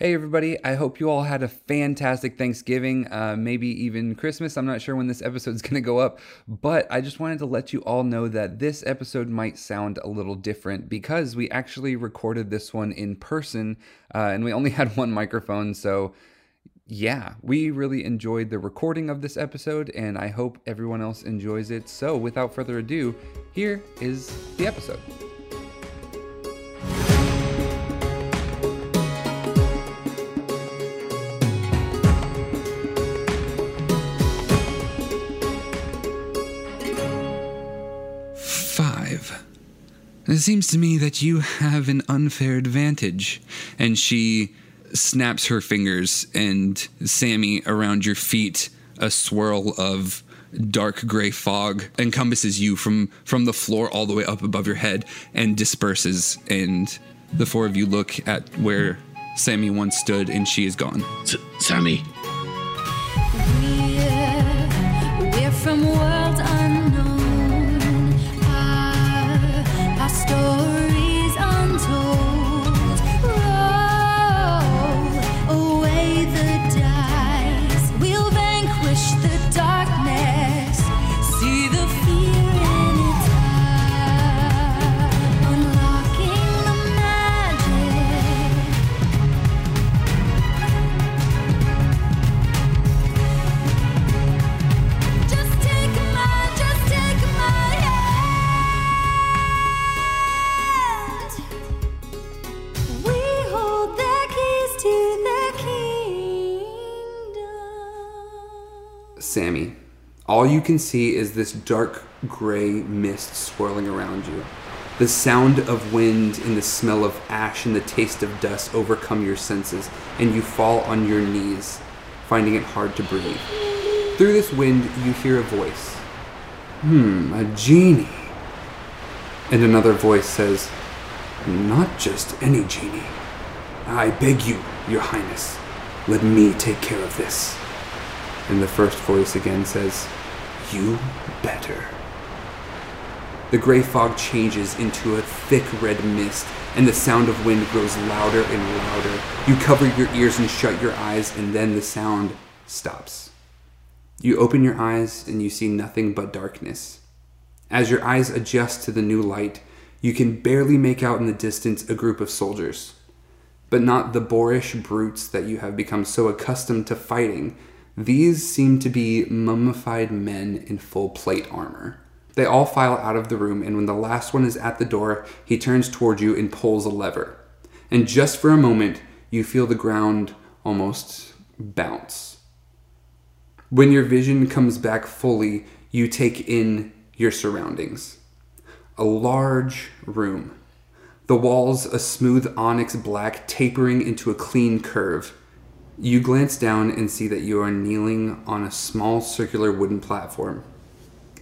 Hey, everybody. I hope you all had a fantastic Thanksgiving, uh, maybe even Christmas. I'm not sure when this episode is going to go up, but I just wanted to let you all know that this episode might sound a little different because we actually recorded this one in person uh, and we only had one microphone. So, yeah, we really enjoyed the recording of this episode and I hope everyone else enjoys it. So, without further ado, here is the episode. It seems to me that you have an unfair advantage. And she snaps her fingers, and Sammy, around your feet, a swirl of dark gray fog encompasses you from from the floor all the way up above your head and disperses and the four of you look at where Sammy once stood and she is gone. S- Sammy, Sammy, all you can see is this dark gray mist swirling around you. The sound of wind and the smell of ash and the taste of dust overcome your senses, and you fall on your knees, finding it hard to breathe. Through this wind, you hear a voice. Hmm, a genie. And another voice says, Not just any genie. I beg you, your highness, let me take care of this. And the first voice again says, You better. The gray fog changes into a thick red mist, and the sound of wind grows louder and louder. You cover your ears and shut your eyes, and then the sound stops. You open your eyes and you see nothing but darkness. As your eyes adjust to the new light, you can barely make out in the distance a group of soldiers but not the boorish brutes that you have become so accustomed to fighting. These seem to be mummified men in full plate armor. They all file out of the room, and when the last one is at the door, he turns toward you and pulls a lever. And just for a moment, you feel the ground almost bounce. When your vision comes back fully, you take in your surroundings. A large room. The walls a smooth onyx black tapering into a clean curve. You glance down and see that you are kneeling on a small circular wooden platform.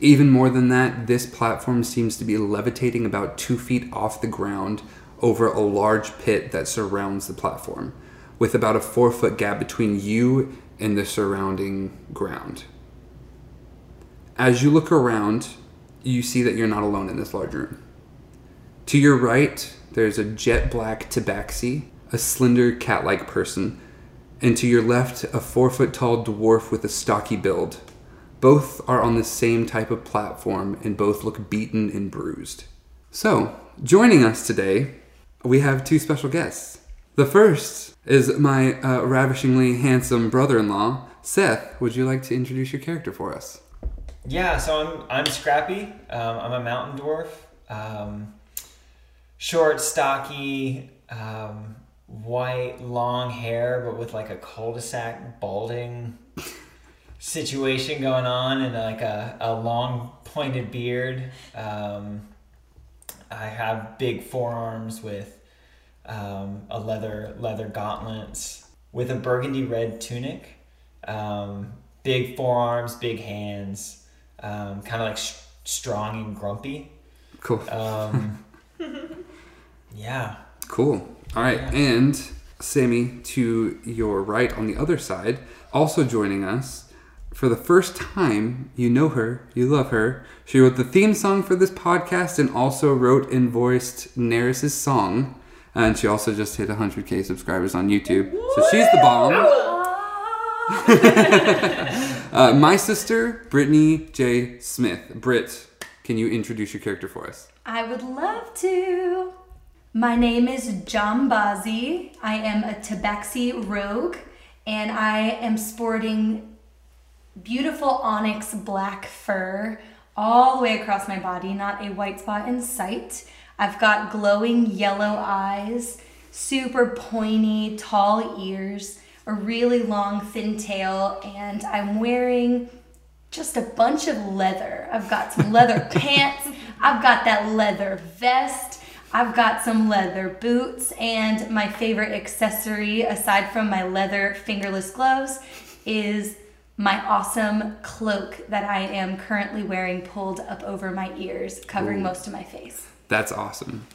Even more than that, this platform seems to be levitating about two feet off the ground over a large pit that surrounds the platform, with about a four foot gap between you and the surrounding ground. As you look around, you see that you're not alone in this large room. To your right, there's a jet black tabaxi, a slender cat like person, and to your left, a four foot tall dwarf with a stocky build. Both are on the same type of platform and both look beaten and bruised. So, joining us today, we have two special guests. The first is my uh, ravishingly handsome brother in law, Seth. Would you like to introduce your character for us? Yeah, so I'm I'm Scrappy. Um, I'm a mountain dwarf. Um, short, stocky, um, white, long hair, but with like a cul-de-sac balding situation going on, and like a, a long pointed beard. Um, I have big forearms with um, a leather leather gauntlets with a burgundy red tunic. Um, big forearms, big hands, um, kind of like sh- strong and grumpy. Cool. Um, yeah. Cool. All right. And Sammy, to your right on the other side, also joining us. For the first time, you know her, you love her. She wrote the theme song for this podcast and also wrote and voiced Neris's song. And she also just hit 100k subscribers on YouTube. So she's the bomb. Uh, my sister, Brittany J. Smith. Britt, can you introduce your character for us? I would love to. My name is Jambazi. I am a tabaxi rogue, and I am sporting beautiful onyx black fur all the way across my body, not a white spot in sight. I've got glowing yellow eyes, super pointy, tall ears, a really long, thin tail, and I'm wearing just a bunch of leather. I've got some leather pants, I've got that leather vest, I've got some leather boots, and my favorite accessory, aside from my leather fingerless gloves, is my awesome cloak that I am currently wearing pulled up over my ears, covering most of my face. That's awesome.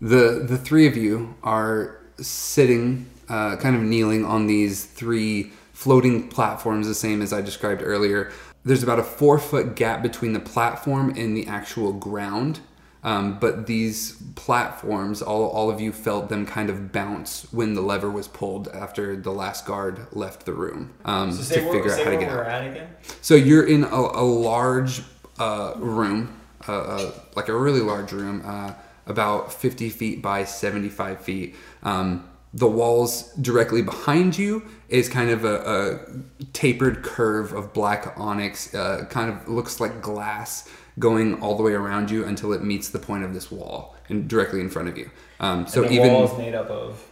The the three of you are sitting, uh, kind of kneeling on these three floating platforms, the same as I described earlier. There's about a four foot gap between the platform and the actual ground. Um, but these platforms, all, all of you felt them kind of bounce when the lever was pulled after the last guard left the room um, So to where, figure out how to get out. So you're in a, a large uh, room, uh, uh, like a really large room, uh, about 50 feet by 75 feet. Um, the walls directly behind you is kind of a, a tapered curve of black onyx, uh, kind of looks like glass going all the way around you until it meets the point of this wall and directly in front of you. Um, so and the even wall is made up of.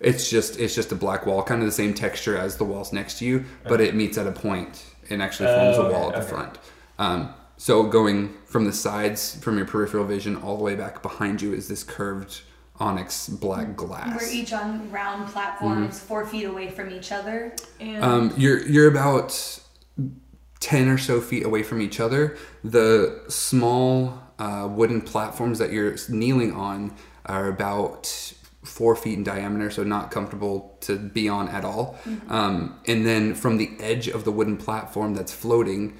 it's just it's just a black wall, kind of the same texture as the walls next to you, but it meets at a point and actually forms Oh, a wall okay, at the okay. front. Um, so going from the sides, from your peripheral vision, all the way back behind you is this curved onyx black glass. We're each on round platforms, four feet away from each other. And Um, you're you're about ten or so feet away from each other. The small uh, wooden platforms that you're kneeling on are about four feet in diameter, so not comfortable to be on at all. Um, and then from the edge of the wooden platform that's floating,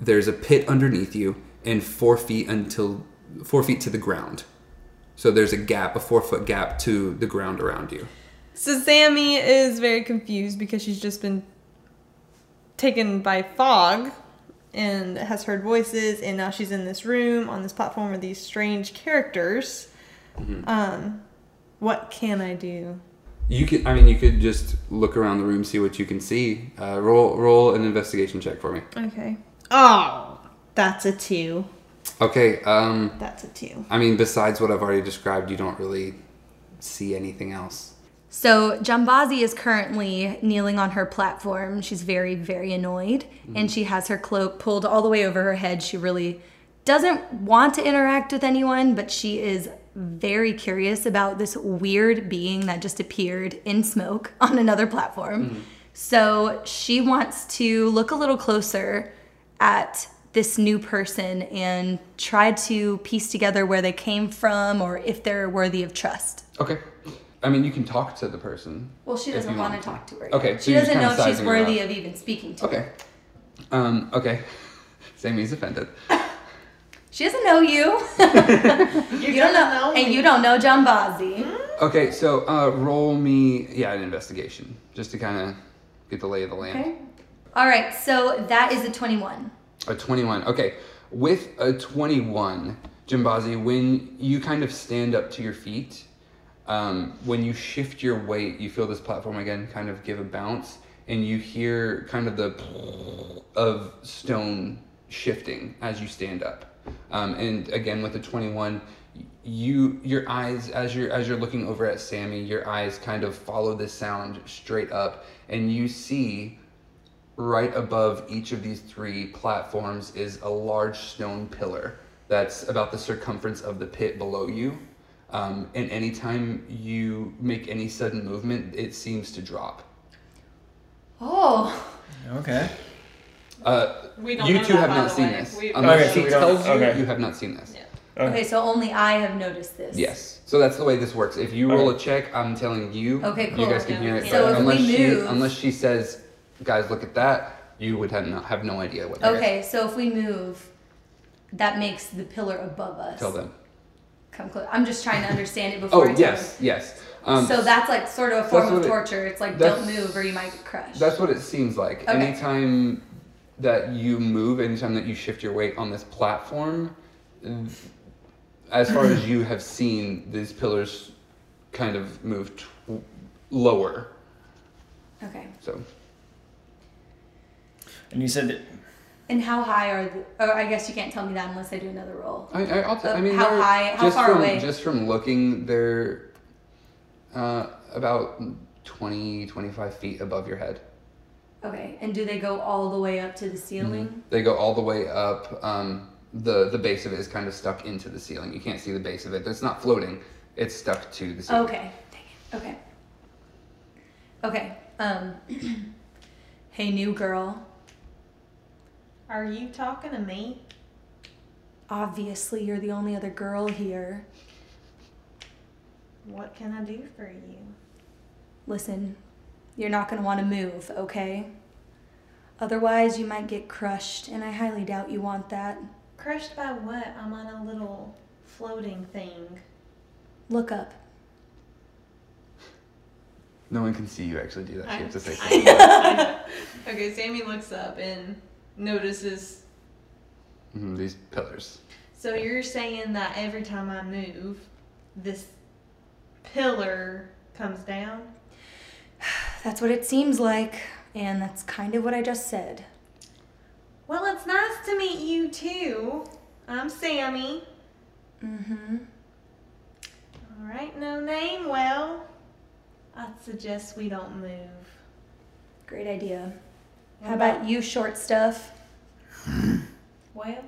there's a pit underneath you, and four feet until four feet to the ground. So there's a gap, a four foot gap to the ground around you. so Sammy is very confused because she's just been taken by fog and has heard voices, and now she's in this room on this platform with these strange characters. Um, what can I do? You could, I mean, you could just look around the room, see what you can see. Uh, roll, roll an investigation check for me. Okay. Oh, that's a two. Okay. Um, That's a two. I mean, besides what I've already described, you don't really see anything else. So Jambazi is currently kneeling on her platform. She's very, very annoyed, and she has her cloak pulled all the way over her head. She really doesn't want to interact with anyone, but she is very curious about this weird being that just appeared in smoke on another platform. Mm-hmm. So she wants to look a little closer at this new person and try to piece together where they came from or if they're worthy of trust. Okay. I mean, you can talk to the person. Well, she if doesn't you want to talk to her. Okay, yet. so she doesn't know kinda if she's worthy of even speaking to. her. Okay. Um. Okay. Sammy's offended. She doesn't know you. you don't know, and you don't know Jambazi. Okay. So, uh, roll me, yeah, an investigation, just to kind of get the lay of the land. Okay. All right. So that is a twenty-one. A 21. Okay. With a 21, Jambazi, when you kind of stand up to your feet, um, when you shift your weight, you feel this platform again kind of give a bounce, and you hear kind of the of stone shifting as you stand up. Um, and again, with the 21, you your eyes as you're as you're looking over at Sammy, your eyes kind of follow this sound straight up, and you see right above each of these three platforms is a large stone pillar that's about the circumference of the pit below you. Um, and anytime you make any sudden movement, it seems to drop. Oh. Okay. Uh, We don't you know two that, have not seen way. this. We- Unless Okay, she we tells you, okay. you have not seen this. Okay. So only I have noticed this. Yes. So that's the way this works. If you roll Okay. a check, I'm telling you. Okay, cool. You guys can Yeah, hear it. So but if we unless she move- unless she says, guys, look at that, you would have no, have no idea what that is. Okay. So if we move, that makes the pillar above us. Tell them. Come close. I'm just trying to understand it before. Oh I tell yes, yes. Um, so that's like sort of a form of what it- torture. It's like don't move or you might get crushed. That's what it seems like. Okay. Anytime that you move, anytime that you shift your weight on this platform, as far as you have seen, these pillars kind of move t- lower. okay. So And you said that And how high are the? Oh, I guess you can't tell me that unless I do another roll. I, I, I'll t- I mean, how high- how just far from, away? Just from looking, they're uh, about 20, 25 feet above your head. Okay. And do they go all the way up to the Mm-hmm. ceiling? They go all the way up. Um, the the base of it is kind of stuck into the ceiling. You can't see the base of it. It's not floating. It's stuck to the ceiling. Okay. Dang it. Okay. Okay. Um. hey, new girl. Are you talking to me? Obviously, you're the only other girl here. What can I do for you? Listen, you're not gonna want to move, okay? Otherwise, you might get crushed, and I highly doubt you want that. Crushed by what? I'm on a little floating thing. Look up. No one can see you actually do that. So you have to say I- something. Okay, Sammy looks up and notices. Mhm, these pillars. So you're saying that every time I move, this pillar comes down? That's what it seems like, and that's kind of what I just said. Well, it's nice to meet you too. I'm Sammy. Mm-hmm. All right, no name. Well, I'd suggest we don't move. Great idea. What How about you, short stuff? Well,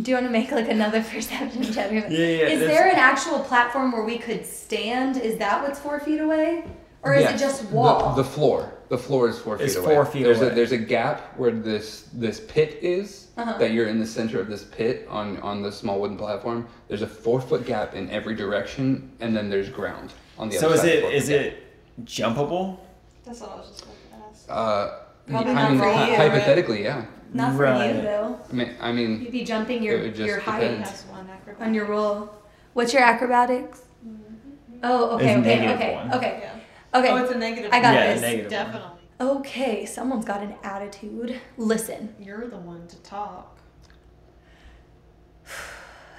Do you want to make like another perception check? Yeah, yeah, Is there an actual platform where we could stand? Is that what's four feet away, or is Yes. it just The- wall? The, floor. The floor is four feet It's away. four feet there's away. A, there's a gap where this this pit is. Uh-huh. That you're in the center of this pit on on the small wooden platform. There's a four foot gap in every direction, and then there's ground on the So other is side. of it the four is foot it jumpable? that's what I was just going to ask. Uh, Probably I not mean, for hy- you. hypothetically, yeah. Not for Right. you though. I mean, I mean, You'd be jumping your It your height depend. has one acrobat. on your roll. What's your acrobatics? Mm-hmm. Oh, okay, It's okay, negative okay, one. okay, Yeah. okay. Oh, it's a negative. I got Yeah, this. negative. one. Definitely. Okay, someone's got an attitude. Listen, You're the one to talk.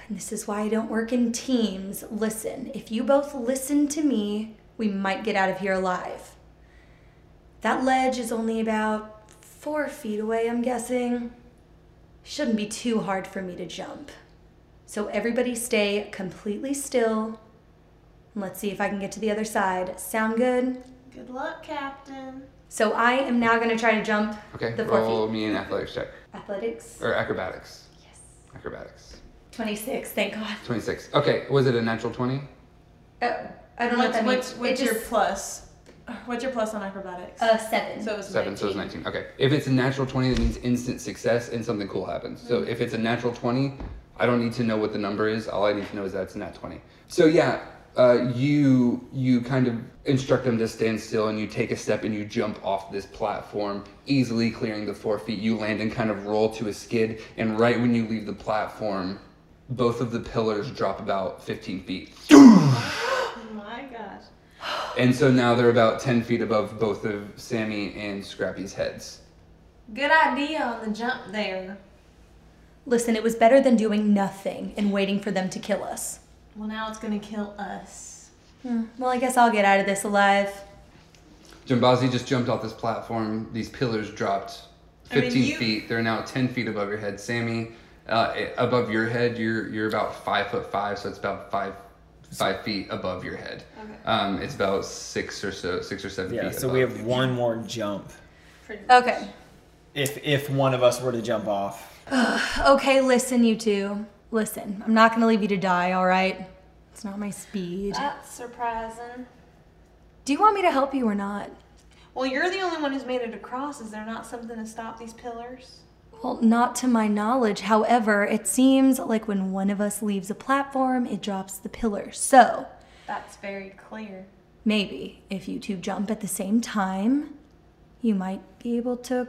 and this is why I don't work in teams. Listen, if you both listen to me, we might get out of here alive. That ledge is only about four feet away, I'm guessing. Shouldn't be too hard for me to jump. So everybody stay completely still. Let's see if I can get to the other side. Sound good? Good luck, Captain. So I am now going to try to jump okay. the four roll feet. me an athletics check Athletics. or acrobatics. Yes. Acrobatics. 26, thank God. Twenty six. Okay. Was it a natural twenty? Uh, I don't know what What's, that what's, means. what's It your just- plus? What's your plus on acrobatics? Uh, seven. so it was Seven, so it's 19. 19. Okay. If it's a natural 20, that means instant success and something cool happens. So Mm-hmm. if it's a natural 20, I don't need to know what the number is. All I need to know is that it's a nat 20. So yeah, uh, you you kind of instruct them to stand still and you take a step and you jump off this platform, easily clearing the four feet. You land and kind of roll to a skid. And right when you leave the platform, both of the pillars drop about 15 feet. Oh my gosh. And so now they're about 10 feet above both of Sammy and Scrappy's heads. Good idea on the jump there. Listen, it was better than doing nothing and waiting for them to kill us. Well, now it's gonna kill us. Hmm, Well, I guess I'll get out of this alive. Jambazi just jumped off this platform. These pillars dropped I mean, 15 you- feet. They're now 10 feet above your head. Sammy, uh, above your head, you're you're about five foot five, so it's about five five feet above your head. Okay. Um, it's about six or so, six or seven Yeah. feet. So we have you. one more jump. Okay. If if one of us were to jump off. Okay, listen, you two. Listen, I'm not gonna leave you to die, alright? It's not my speed. That's surprising. Do you want me to help you or not? Well, you're the only one who's made it across. Is there not something to stop these pillars? Well, not to my knowledge. However, it seems like when one of us leaves a platform, it drops the pillar. So, That's very clear. maybe if you two jump at the same time, you might be able to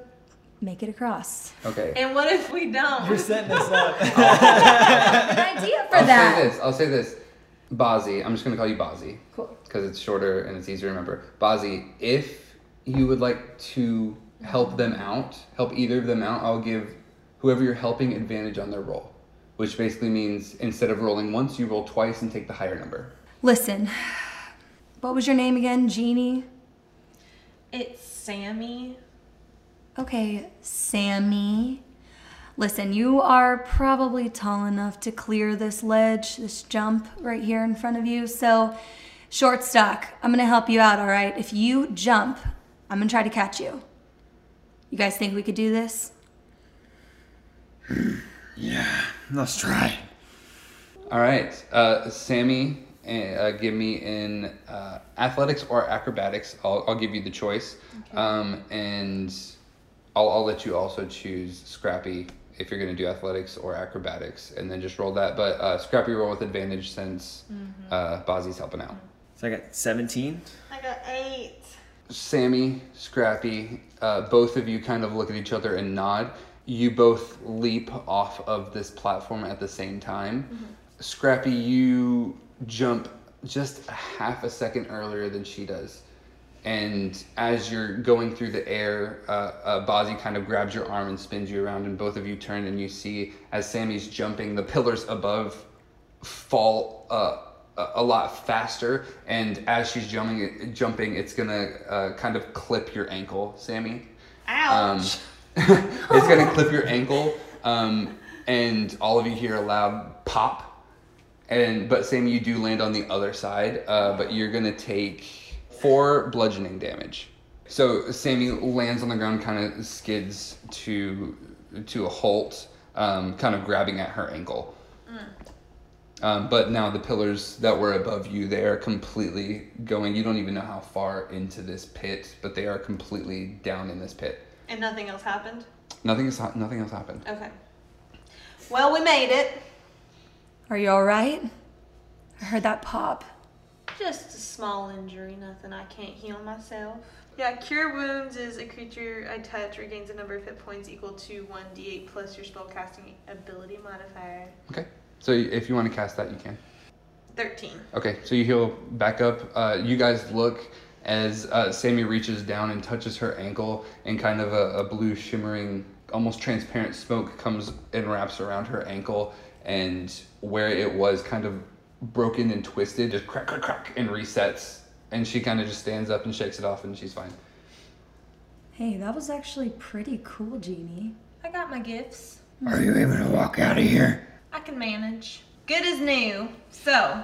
make it across. Okay. And what if we don't? You're setting us up. An idea for I'll that. say this. I'll say this. Bazi, I'm just gonna call you Bazi. Cool. Because it's shorter and it's easier to remember. Bazi, if you would like to help them out, help either of them out, I'll give whoever you're helping advantage on their roll. Which basically means instead of rolling once, you roll twice and take the higher number. Listen, what was your name again? Jeannie? It's Sammy. Okay, Sammy. Listen, you are probably tall enough to clear this ledge, this jump right here in front of you. So, short stock, I'm gonna help you out, all right? If you jump, I'm gonna try to catch you. You guys think we could do this? Yeah, let's try. All right, uh, Sammy, uh, give me in uh, athletics or acrobatics. I'll, I'll give you the choice. Um, and I'll, I'll let you also choose Scrappy if you're going to do athletics or acrobatics, and then just roll that. But uh, Scrappy roll with advantage since uh, Bazi's helping out. So I got 17. I got eight. Sammy, Scrappy, uh, both of you kind of look at each other and nod. You both leap off of this platform at the same time. Scrappy, you jump just a half a second earlier than she does. And as you're going through the air, uh, uh, Bazi kind of grabs your arm and spins you around, and both of you turn and you see as Sammy's jumping, the pillars above fall uh, a- lot faster. And as she's jumping, jumping, it's gonna uh, kind of clip your ankle, Sammy. Um, Ouch. it's gonna clip your ankle, um, and all of you hear a loud pop. And but Sammy, you do land on the other side, uh, but you're gonna take four bludgeoning damage. So Sammy lands on the ground, kind of skids to to a halt, um, kind of grabbing at her ankle. Um, but now the pillars that were above you, they are completely going. You don't even know how far into this pit, but they are completely down in this pit. and nothing else happened? Nothing has hap- nothing else happened. Okay. Well, we made it. Are you all right? I heard that pop. Just a small injury, nothing I can't heal myself. Yeah, Cure Wounds is a creature I touch regains a number of hit points equal to 1d8 plus your spellcasting ability modifier. Okay. So if you want to cast that, you can. 13. Okay. So you heal back up. Uh, you guys look as uh, Sammy reaches down and touches her ankle, and kind of a, a blue shimmering, almost transparent smoke comes and wraps around her ankle, and where it was kind of broken and twisted, just crack, crack, crack, and resets. And she kind of just stands up and shakes it off, and she's fine. Hey, that was actually pretty cool, Jeannie. I got my gifts. Are you able to walk out of here? I can manage. Good as new. So,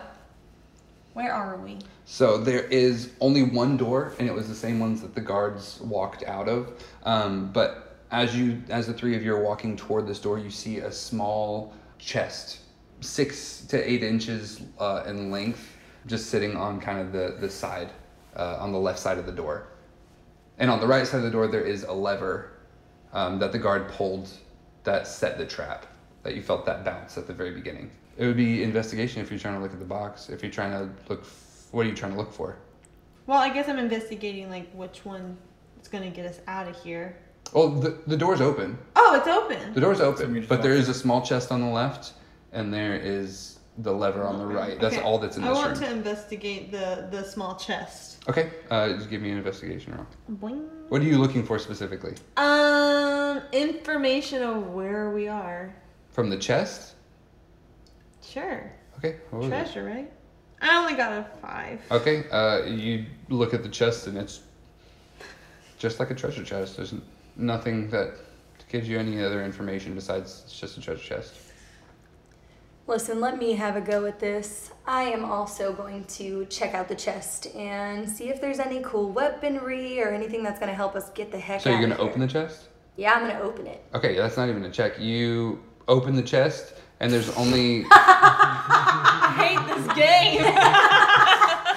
where are we? So there is only one door, and it was the same ones that the guards walked out of. Um, but as you, as the three of you are walking toward this door, you see a small chest, six to eight inches uh, in length, just sitting on kind of the the side, uh, on the left side of the door. And on the right side of the door, there is a lever um, that the guard pulled that set the trap. That you felt that bounce at the very beginning. It would be investigation if you're trying to look at the box. If you're trying to look, f- what are you trying to look for? Well, I guess I'm investigating like which one is going to get us out of here. Oh, the, the door's open. Oh, it's open. The door's we open, just but there is a small chest on the left, and there is the lever on the right. That's Okay. all that's in I this want room. to investigate the the small chest. Okay, uh, just give me an investigation roll. Boing. What are you looking for specifically? Um, information of where we are. From the chest? Sure. Okay. what was it? Treasure, right? I only got a five. Okay, uh, you look at the chest, and it's just like a treasure chest. There's nothing that gives you any other information besides it's just a treasure chest. Listen, let me have a go at this. I am also going to check out the chest and see if there's any cool weaponry or anything that's gonna help us get the heck out. So you're gonna open the chest? Yeah, I'm gonna open it. Okay, that's not even a check. You open the chest, and there's only. I hate this game.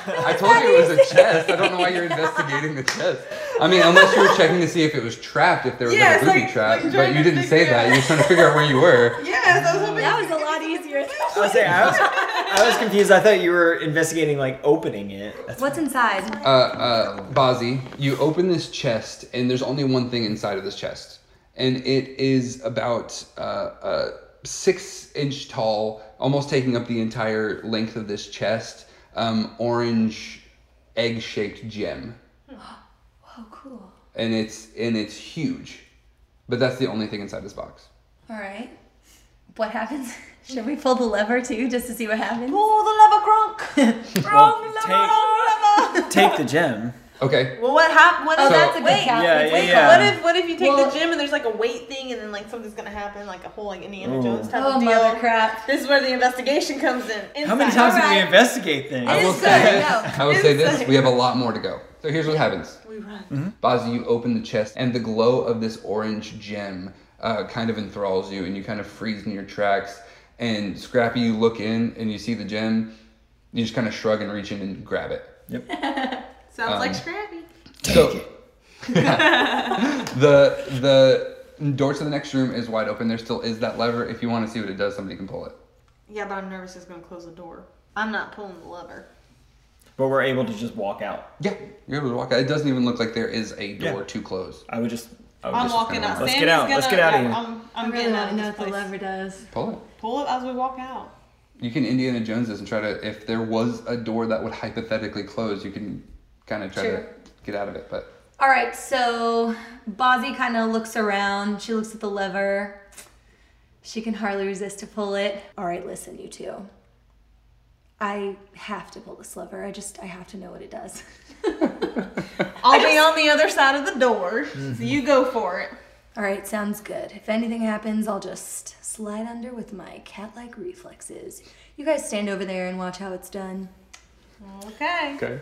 I told you it was a chest. I don't know why you're investigating the chest. I mean, unless you were checking to see if it was trapped, if there was Yes, like a booby like- trap, like but trying you to didn't say figure that. out- You were trying to figure out where you were. yes, I was hoping. That was a lot easier. I was saying, I was, I was confused. I thought you were investigating like opening it. That's What's inside? Uh, uh, Bazi, you open this chest, and there's only one thing inside of this chest, and it is about uh, uh, six inch tall, almost taking up the entire length of this chest, um, orange egg shaped gem. Oh, cool. And it's and it's huge. But that's the only thing inside this box. All right. What happens? Should we pull the lever too, just to see what happens? Pull the lever, Kronk. Well, lever. take, take the gem. Okay. Well, what happened? What Oh, if that's a good wait, count. Yeah, It's yeah, yeah. What if what if you take Well- the gym and there's like a weight thing and then like something's gonna happen like a whole like Indiana Ooh. Jones type Oh, of deal? mother crap. This is where the investigation comes in. How many Inside. times did we investigate things? I will say this. no. I will say this. We have a lot more to go. So here's what happens. We run. Bazi, you open the chest, and the glow of this orange gem uh, kind of enthralls you, and you kind of freeze in your tracks. And Scrappy, you look in and you see the gem. You just kind of shrug and reach in and grab it. Yep. Sounds Um, like Scrappy. so, the the door to the next room is wide open. There still is that lever. If you want to see what it does, somebody can pull it. Yeah, but I'm nervous it's gonna close the door. I'm not pulling the lever. But we're able to just walk out. Yeah, you're able to walk out. It doesn't even look like there is a door Yeah. to close. I would just. I would I'm just walking kinda out. Let's get Sammy's out. Let's get out of here. I'm, I'm I really getting out want of to know what the lever does. Pull it. Pull it as we walk out. You can Indiana Jones this and try to. If there was a door that would hypothetically close, you can kind of try Sure. to get out of it. But All right, so Bazi kind of looks around. She looks at the lever. She can hardly resist to pull it. All right, listen, you two. I have to pull this lever. I just, I have to know what it does. I'll be on the other side of the door, so you go for it. All right, sounds good. If anything happens, I'll just slide under with my cat like reflexes. You guys stand over there and watch how it's done. Okay. okay.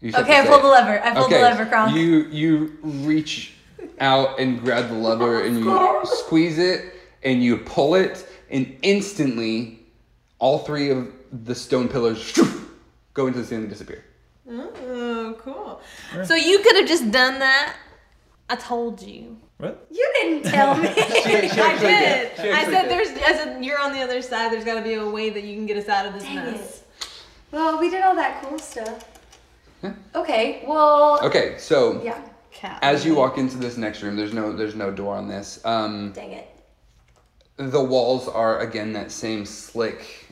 You Okay, I say pulled the lever. I pulled okay. the lever, Kronk. You you reach out and grab the lever and you squeeze it and you pull it and instantly all three of the stone pillars go into the ceiling and disappear. Oh, cool. So you could have just done that. I told you. What? You didn't tell me. I did. She I said did. there's. I said you're on the other side. There's got to be a way that you can get us out of this Dang mess. well, we did all that cool stuff. Yeah. Okay, well. Okay, so Yeah, Cat. as you walk into this next room, there's no there's no door on this. Um, dang it. The walls are again that same slick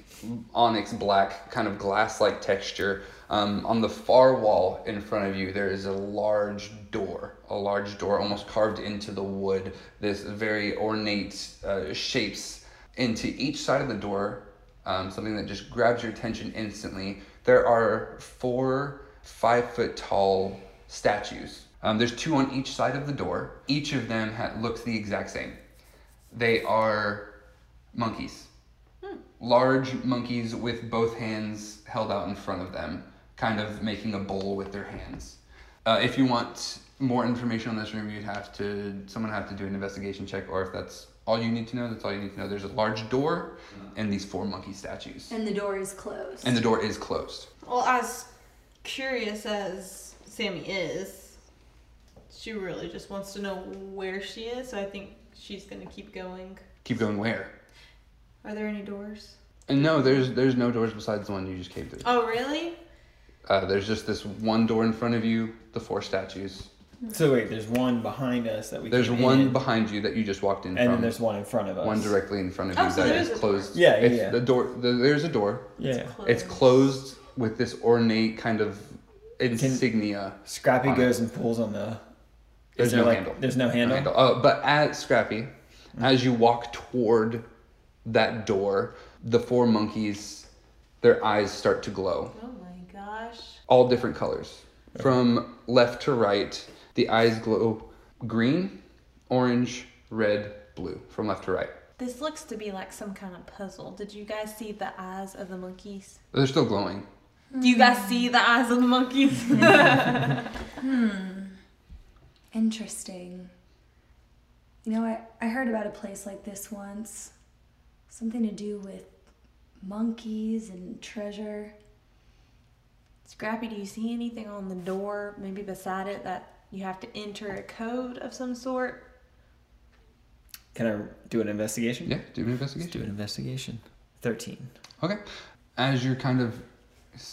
onyx black kind of glass like texture. Um, on the far wall in front of you, there is a large door, a large door almost carved into the wood. This very ornate uh, shapes into each side of the door. Um, something that just grabs your attention instantly. There are four five foot tall statues. Um, there's two on each side of the door. Each of them ha- looks the exact same. They are monkeys. Large monkeys with both hands held out in front of them, kind of making a bowl with their hands. Uh, if you want more information on this room, you'd have to, someone have to do an investigation check, or if that's all you need to know, that's all you need to know. There's a large door and these four monkey statues. And the door is closed. And the door is closed. Well, as curious as Sammy is, she really just wants to know where she is. So I think she's gonna keep going. Keep going where? Are there any doors? And no, there's there's no doors besides the one you just came through. Oh, really? Uh, there's just this one door in front of you, the four statues. So wait, there's one behind us that we. There's came one in, behind you that you just walked in and from. then there's one in front of us. one directly in front of Oh, you so that there is is a closed. Yeah, yeah, It's yeah. The door. The, there's a door. Yeah. It's closed with this ornate kind of insignia. Scrappy on it. goes and pulls on the. There's is there no like, handle. There's no No handle. handle. Uh, but as Scrappy, as you walk toward that door, the four monkeys, their eyes start to glow. Oh my gosh. all different colors. From left to right, the eyes glow green, orange, red, blue. From left to right. This looks to be like some kind of puzzle. Did you guys see the eyes of the monkeys? They're still glowing. Do you guys see the eyes of the monkeys? Hmm. Hmm. Interesting. You know, I, I heard about a place like this once. Something to do with monkeys and treasure. Scrappy, do you see anything on the door, maybe beside it, that you have to enter a code of some sort? Can I do an investigation? Yeah, do an Let's do an investigation. Thirteen. Okay. As you're kind of,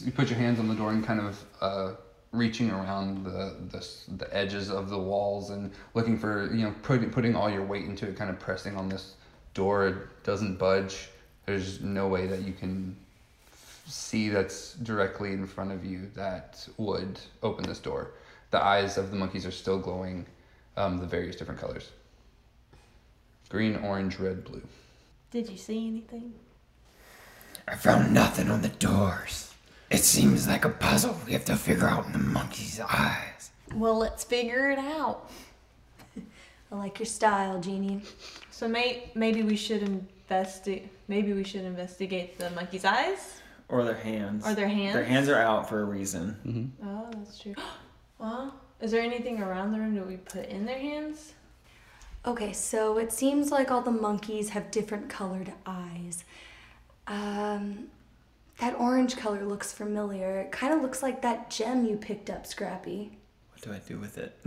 you put your hands on the door and kind of uh, reaching around the, the the edges of the walls and looking for you know putting putting all your weight into it, kind of pressing on this door It doesn't budge. There's no way that you can see that's directly in front of you that would open this door. The eyes of the monkeys are still glowing um, the various different colors green, orange, red, blue. Did you see anything? I found nothing on the doors. It seems like a puzzle we have to figure out in the monkey's eyes. Well, let's figure it out. I like your style, Jeannie. So may- maybe we should investigate. Maybe we should investigate the monkey's eyes Or their hands. or their hands. Their hands are out for a reason. Oh, that's true. Well, is there anything around the room that we put in their hands? Okay, so it seems like all the monkeys have different colored eyes. Um, that orange color looks familiar. It kind of looks like that gem you picked up, Scrappy. What do I do with it?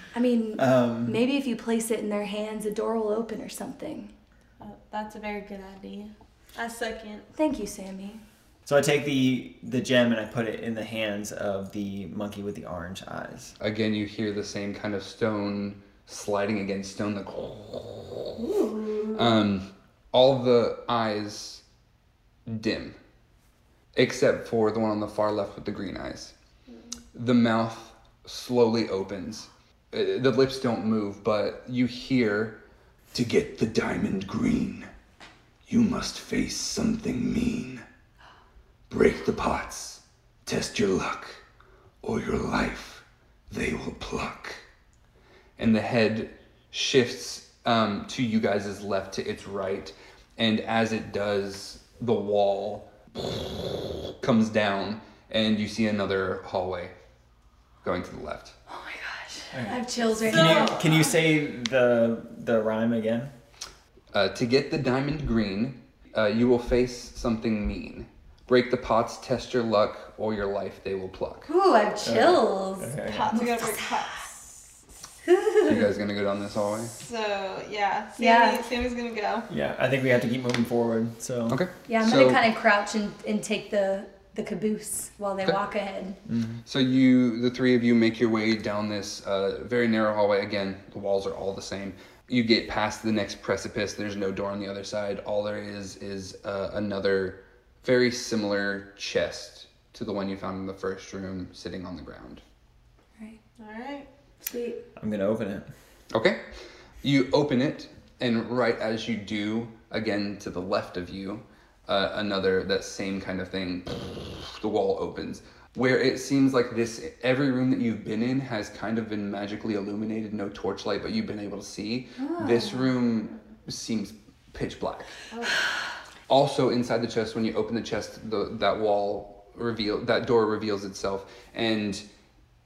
I mean, Um, maybe if you place it in their hands, a door will open or something. Uh, that's a very good idea. I second. Thank you, Sammy. so I take the the gem and I put it in the hands of the monkey with the orange eyes. Again, you hear the same kind of stone sliding against stone. Like, um, all the eyes dim, except for the one on the far left with the green eyes. The mouth slowly opens. Uh, The lips don't move, but you hear, To get the diamond green, you must face something mean. Break the pots, test your luck, or your life they will pluck. and the head shifts um, to you guys' left to its right, and as it does, the wall comes down, and you see another hallway going to the left. Oh my gosh. I have chills right Can now. you can you say the the rhyme again? Uh, to get the diamond green, uh, you will face something mean. Break the pots, test your luck, or your life they will pluck. Ooh, I have chills. Okay. Pots. We gotta break pots. You guys gonna go down this hallway? So yeah, Sammy, Yeah. Sammy's gonna go. Yeah, I think we have to keep moving forward. So Okay. Yeah, I'm so, gonna kind of crouch and, and take the, the caboose while they Okay. walk ahead. So you, the three of you, make your way down this uh, very narrow hallway. Again, the walls are all the same. You get past the next precipice. There's no door on the other side. All there is is uh, another very similar chest to the one you found in the first room, sitting on the ground. Right. All right. Sweet. I'm gonna open it. Okay. You open it, and right as you do, again to the left of you, uh, another that same kind of thing. The wall opens, where it seems like this. Every room that you've been in has kind of been magically illuminated, no torchlight, but you've been able to see. This room seems pitch black. Also, inside the chest, when you open the chest, the, that wall reveal that door reveals itself, and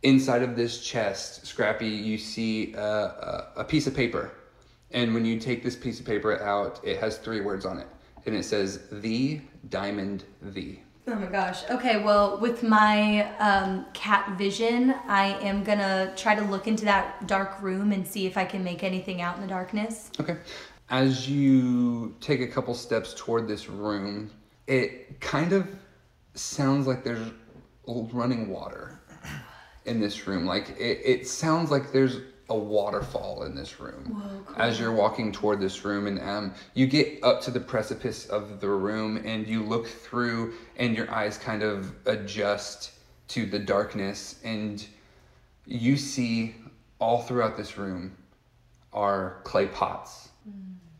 inside of this chest, Scrappy, you see uh, a, a piece of paper, and when you take this piece of paper out, it has three words on it, and it says "the diamond the." Oh my gosh. Okay, well, with my um, cat vision, I am gonna try to look into that dark room and see if I can make anything out in the darkness. Okay. As you take a couple steps toward this room, it kind of sounds like there's old running water in this room. Like it, it sounds like there's a waterfall in this room. As you're walking toward this room, and um, you get up to the precipice of the room, and you look through, and your eyes kind of adjust to the darkness, and you see all throughout this room are clay pots.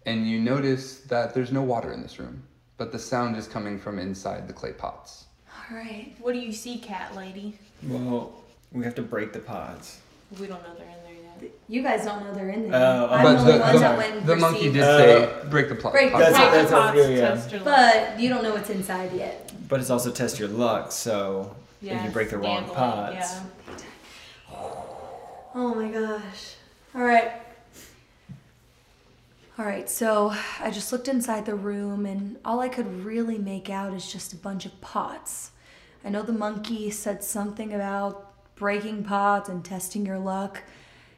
And you notice that there's no water in this room, but the sound is coming from inside the clay pots. All right. What do you see, cat lady? Well, we have to break the pods. We don't know they're in there yet. You guys don't know they're in there. Oh, I'm but the only the, one the, that went the and monkey received- did Uh, say break the plot. break the That's- pot. That's what pots, we yeah. test your luck. But you don't know what's inside yet. But it's also test your luck. So if you Yes, break the wrong gamble it, pods, yeah. Oh my gosh. All right. All right, so I just looked inside the room and all I could really make out is just a bunch of pots. I know the monkey said something about breaking pots and testing your luck.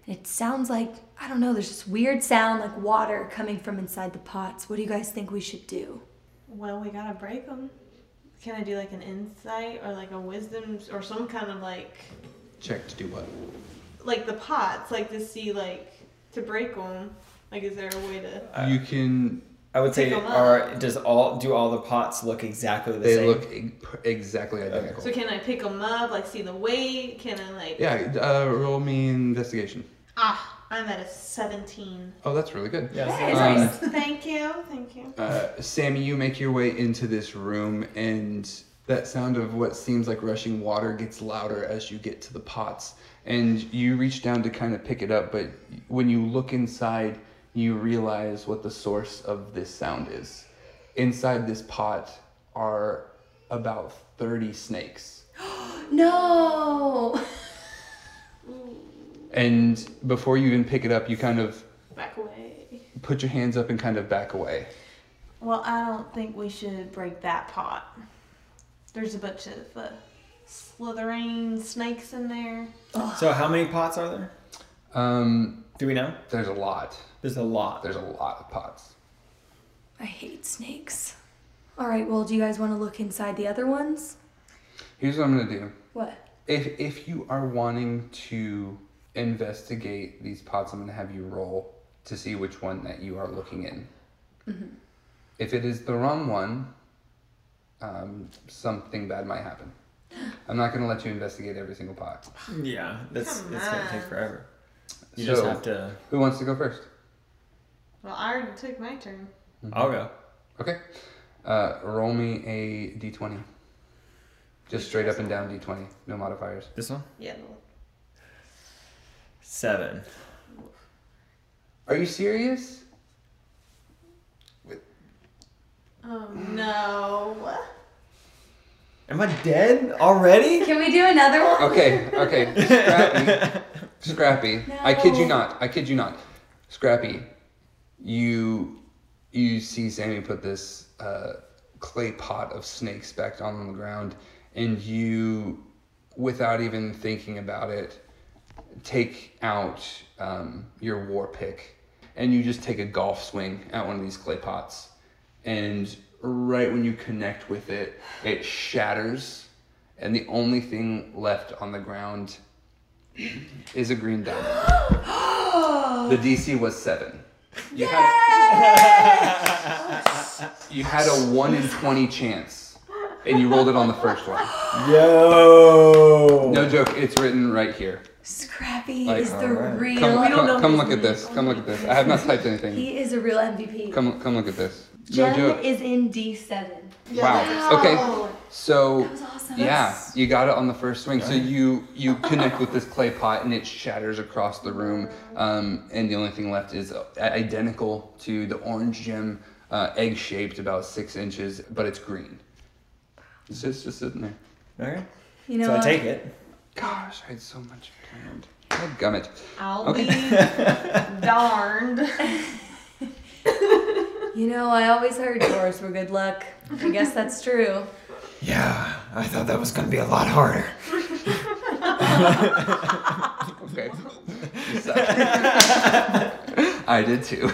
And It sounds like, I don't know, there's this weird sound like water coming from inside the pots. What do you guys think we should do? Well, we gotta break them. Can I do like an insight or like a wisdom or some kind of like Check to do what? like the pots, like to see like to break them? Like, is there a way to? you can. I would say, Take 'em up. are does all do all the pots look exactly the They same? They look e- exactly identical. So can I pick them up? Like, see the weight? Can I like? Yeah, uh, roll me investigation. Ah, I'm at a 17. Oh, that's really good. Yeah, Hey, so- Thank you, thank you. Uh, Sammy, you make your way into this room, and that sound of what seems like rushing water gets louder as you get to the pots. And you reach down to kind of pick it up, but when you look inside, you realize what the source of this sound is. Inside this pot are about 30 snakes. No. And before you even pick it up, you kind of Back away. put your hands up and kind of back away. Well, I don't think we should break that pot. There's a bunch of uh, slithering snakes in there. So how many pots are there? Um, Do we know? there's a lot. There's a lot. There's a lot of pots. I hate snakes. All right, well, do you guys want to look inside the other ones? Here's what I'm gonna do. What? If if you are wanting to investigate these pots, I'm gonna have you roll to see which one that you are looking in. Mm-hmm. If it is the wrong one, um, something bad might happen. I'm not gonna let you investigate every single pot. Yeah, that's Come it's gonna take forever. You So- just have to. Who wants to go first? Well, I already took my turn. I'll go. Okay. Uh, roll me a d20. Just straight up and down d20, no modifiers. This one. Yeah. Seven. Are you serious? Oh no. Am I dead already? Can we do another one? Okay, okay. Scrappy. Scrappy. I kid you not. I kid you not. Scrappy, you you see Sammy put this uh, clay pot of snakes back on the ground, and you, without even thinking about it, take out um, your war pick, and you just take a golf swing at one of these clay pots, and right when you connect with it, it shatters, and the only thing left on the ground is a green diamond. the DC was seven. You had, you had a one in twenty chance, and you rolled it on the first one. Yo. No joke, it's written right here. Scrappy Like, is the alright. real. Come, We don't come, know come his look at name. this. Come look at this. I have not typed anything. He is a real MVP. Come, come look at this. No Gem joke. is in D7. Wow. Okay. So That was awesome. yeah, you got it on the first swing. So you you connect with this clay pot and it shatters across the room. Um, and the only thing left is uh, identical to the orange gem, uh, egg shaped, about six inches, but it's green. It's just just sitting there. Okay. You know So I take it. Gosh, I had so much planned. God gummit. I'll Okay. be darned. You know, I always heard doors were good luck. I guess that's true. Yeah, I thought that was gonna be a lot harder. Okay. You suck. I did too.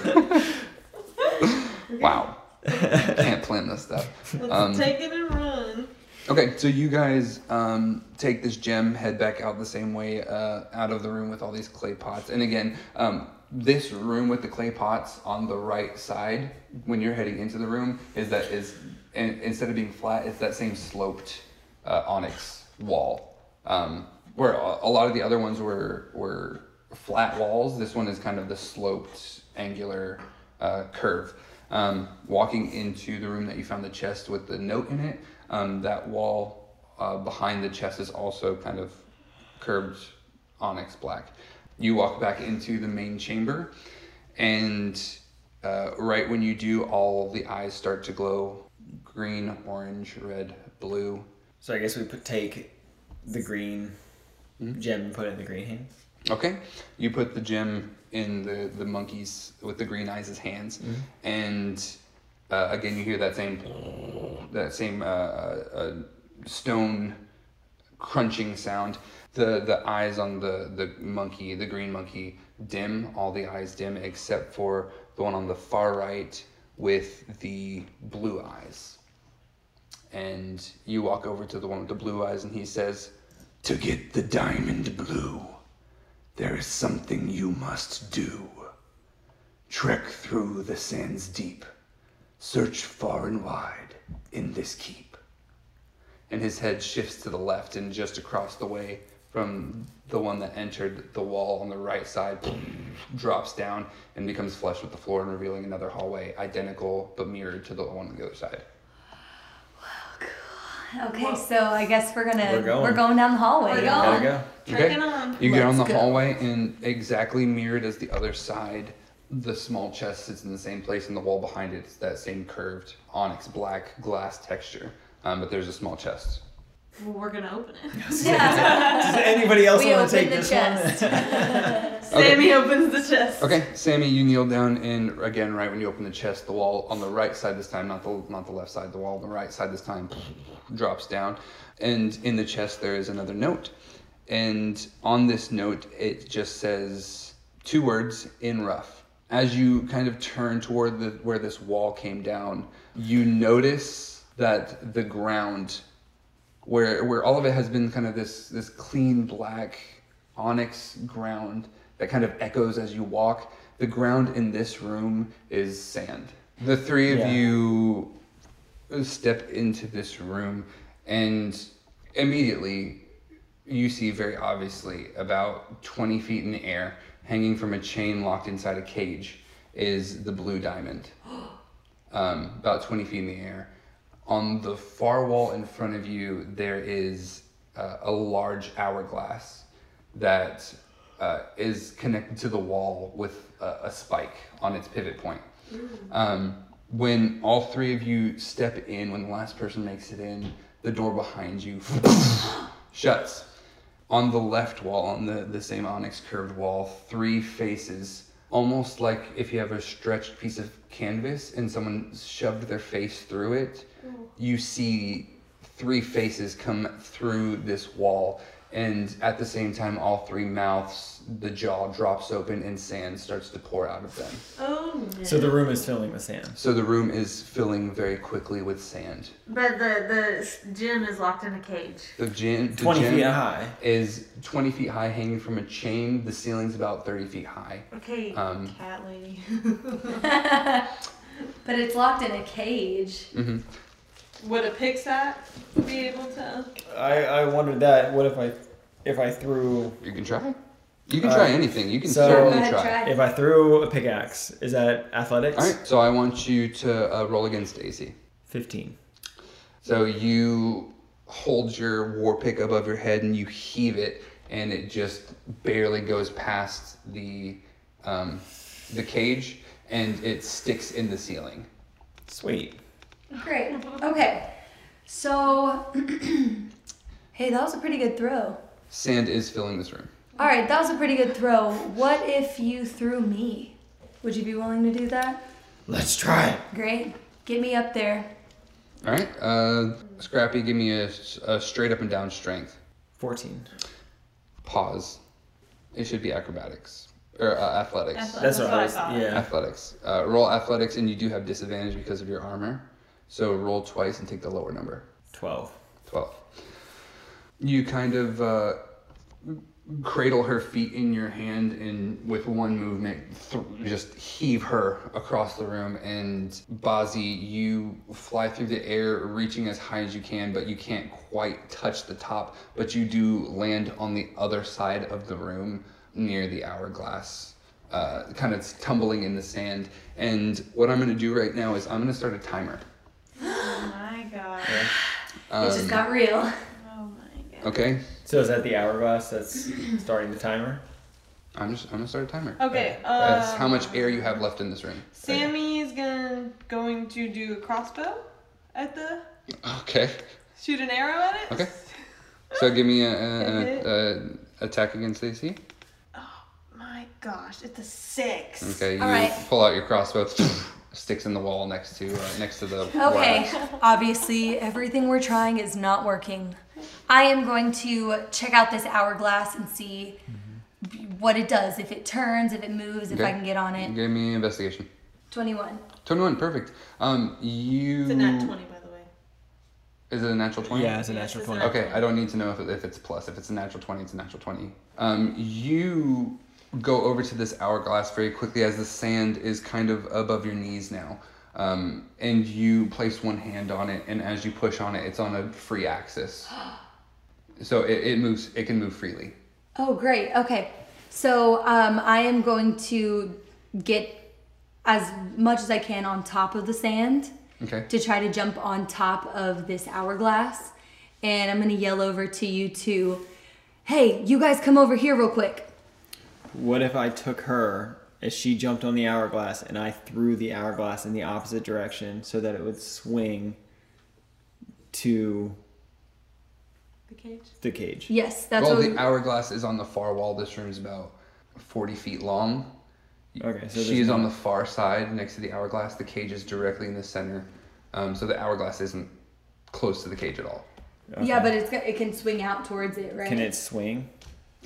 wow. Can't plan this stuff. Let's Um, take it and run. Okay, so you guys um, take this gem, head back out the same way uh, out of the room with all these clay pots. And again, um, this room with the clay pots on the right side, when you're heading into the room, is that is and instead of being flat, it's that same sloped uh, onyx wall. Um, where a lot of the other ones were were flat walls, this one is kind of the sloped, angular uh, curve. Um, walking into the room that you found the chest with the note in it, um, that wall uh, behind the chest is also kind of curved onyx black. You walk back into the main chamber, and uh, right when you do, all the eyes start to glow green, orange, red, blue. So I guess we put take the green gem and put it in the green hand. Okay, you put the gem in the the monkey's with the green eyes' hands, and uh, again you hear that same that same uh, uh, stone crunching sound. The the eyes on the the monkey, the green monkey, dim. All the eyes dim except for the one on the far right with the blue eyes. And you walk over to the one with the blue eyes, and he says, To get the diamond blue, there is something you must do. Trek through the sands deep. Search far and wide in this keep. and his head shifts to the left and just across the way from the one that entered the wall on the right side drops down and becomes flush with the floor and revealing another hallway identical but mirrored to the one on the other side Okay, so I guess we're gonna We're going. we're going down the hallway. We're y'all. Gotta go. Trekking on. you get on the go. hallway and exactly mirrored as the other side the small chest sits in the same place and the wall behind it is that same curved onyx black glass texture um, but there's a small chest Well, we're gonna open it. yeah. Does anybody else We want to open take the this chest. one? Sammy opens the chest. Okay, Sammy, you kneel down, and again, right when you open the chest, the wall on the right side this time, not the not the left side, the wall on the right side this time, drops down, and in the chest there is another note, and on this note it just says two words in rough. As you kind of turn toward the where this wall came down, you notice that the ground where where all of it has been kind of this this clean black onyx ground that kind of echoes as you walk. The ground in this room is sand. The three of Yeah. you step into this room and immediately you see very obviously about 20 feet in the air hanging from a chain locked inside a cage is the blue diamond um, about 20 feet in the air. On the far wall in front of you, there is uh, a large hourglass that uh, is connected to the wall with a, a spike on its pivot point. Um, when all three of you step in, when the last person makes it in, the door behind you shuts. On the left wall, on the, the same onyx curved wall, three faces, almost like if you have a stretched piece of canvas and someone shoved their face through it, you see three faces come through this wall. And at the same time, all three mouths, the jaw drops open and sand starts to pour out of them. Oh no. So the room is filling with sand. So the room is filling very quickly with sand. But the the gym is locked in a cage. The gym, the 20 gym feet high. is 20 feet high, hanging from a chain. The ceiling's about 30 feet high. Okay. Um, Cat lady. But it's locked in a cage. mhm. Would a pickaxe be able to? I, I wondered that. What if I if I threw You can try. You can Uh, try anything. You can so- certainly ahead, try. try. if I threw a pickaxe? Is that athletics? All right. So I want you to uh, roll against AC. Fifteen. So you hold your war pick above your head and you heave it, and it just barely goes past the um, the cage, and it sticks in the ceiling. Sweet. Great. Okay. So, hey, that was a pretty good throw. Sand is filling this room. All right, that was a pretty good throw. What if you threw me? Would you be willing to do that? Let's try it. Great. Get me up there. All right. Uh, Scrappy, give me a, a straight up and down strength. Fourteen. Pause. It should be acrobatics or uh, athletics. Athletics. That's what I was. thought. Yeah. Athletics. Uh, roll athletics, and you do have disadvantage because of your armor. So roll twice and take the lower number. Twelve. 12. You kind of uh, cradle her feet in your hand and with one movement th- just heave her across the room and Bazi you fly through the air reaching as high as you can but you can't quite touch the top but you do land on the other side of the room near the hourglass uh, kind of tumbling in the sand and what I'm going to do right now is I'm going to start a timer Oh my god. it just got real. Oh my god. okay So is that the hourglass that's starting the timer? I'm just I'm gonna start a timer. Okay. That's Uh, how much air you have left in this room. is gonna going to do a crossbow at the Okay. shoot an arrow at it. Okay. So give me a, a, a, a attack against AC. Oh my gosh, it's a six. Okay. You All right. pull out your crossbow. Sticks in the wall next to uh, next to the. Okay, obviously everything we're trying is not working. I am going to check out this hourglass and see what it does. If it turns, if it moves, if I can get on it. Give me investigation. 21. Twenty-one. Perfect. Um, you. It's a nat twenty, by the way. Is it a natural twenty? Yeah, it's a Yes, natural it's a twenty. Okay, I don't need to know if, it, if it's plus. If it's a natural 20, it's a natural 20. Um, you go over to this hourglass very quickly as the sand is kind of above your knees now. Um, and you place one hand on it, and as you push on it, it's on a free axis. So it, it moves. It can move freely. Oh, great. Okay. So um, I am going to get as much as I can on top of the sand Okay. to try to jump on top of this hourglass. And I'm going to yell over to you two, hey, you guys come over here real quick. What if I took her as she jumped on the hourglass and I threw the hourglass in the opposite direction so that it would swing to The cage. the cage? Yes, that's well, what the we- hourglass is on the far wall. This room's about forty feet long. Okay, so she there's is on the far side next to the hourglass. The cage is directly in the center, um, so the hourglass isn't close to the cage at all. Yeah, but it's, it can swing out towards it, right? Can it swing?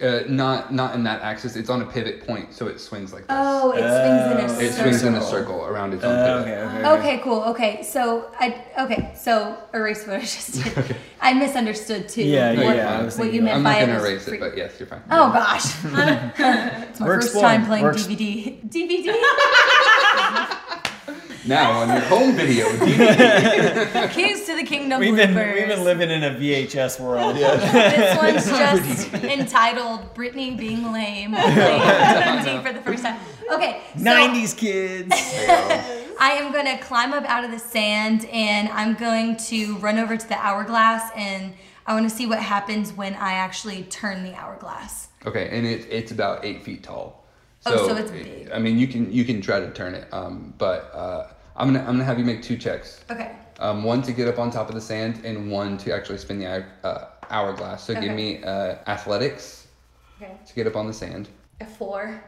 Uh, not not in that axis. It's on a pivot point, so it swings like this. Oh, it swings in a it circle. It swings in a circle around its own Uh, pivot. okay, okay. Okay, cool. Okay, so I okay, so erase what I just did. okay. I misunderstood too. Yeah, No, what, you're fine. I what you meant I'm by not gonna was erase free- it, but yes, you're fine. Oh gosh, it's my We're first exploring. time playing We're ex- DVD. DVD. Now on your home video, DVD. Keys to the Kingdom We've been bloopers. we've been living in a VHS world. this one's just entitled "Britney being lame" on for the first time. Okay, so Nineties kids. I am going to climb up out of the sand and I'm going to run over to the hourglass and I want to see what happens when I actually turn the hourglass. okay, and it, it's about eight feet tall. Oh, so it's big. I mean, you can you can try to turn it, um, but uh, I'm gonna I'm gonna have you make two checks. Okay. Um, one to get up on top of the sand, and one to actually spin the uh, hourglass. So give me uh, athletics Okay. to get up on the sand. A four.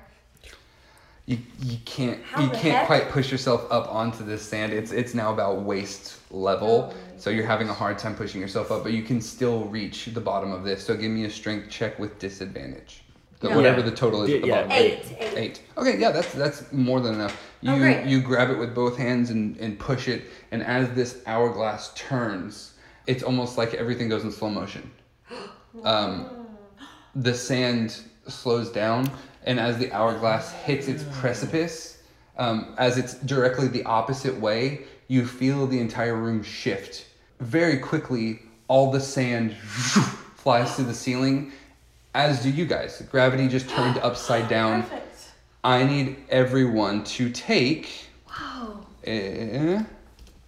You, you can't How you can't heck? quite push yourself up onto this sand. It's it's now about waist level, so you're having a hard time pushing yourself up. But you can still reach the bottom of this. So give me a strength check with disadvantage. The, Yeah. Whatever Yeah. the total is at the Yeah, bottom. Eight. Eight. Eight. Okay, yeah, that's that's more than enough. You Oh, great. you grab it with both hands and, and push it, and as this hourglass turns, it's almost like everything goes in slow motion. Um, the sand slows down, and as the hourglass hits its precipice, um, as it's directly the opposite way, you feel the entire room shift. Very quickly, all the sand flies to the ceiling, as do you guys. Gravity just turned upside down. Perfect. I need everyone to take. Wow. Uh,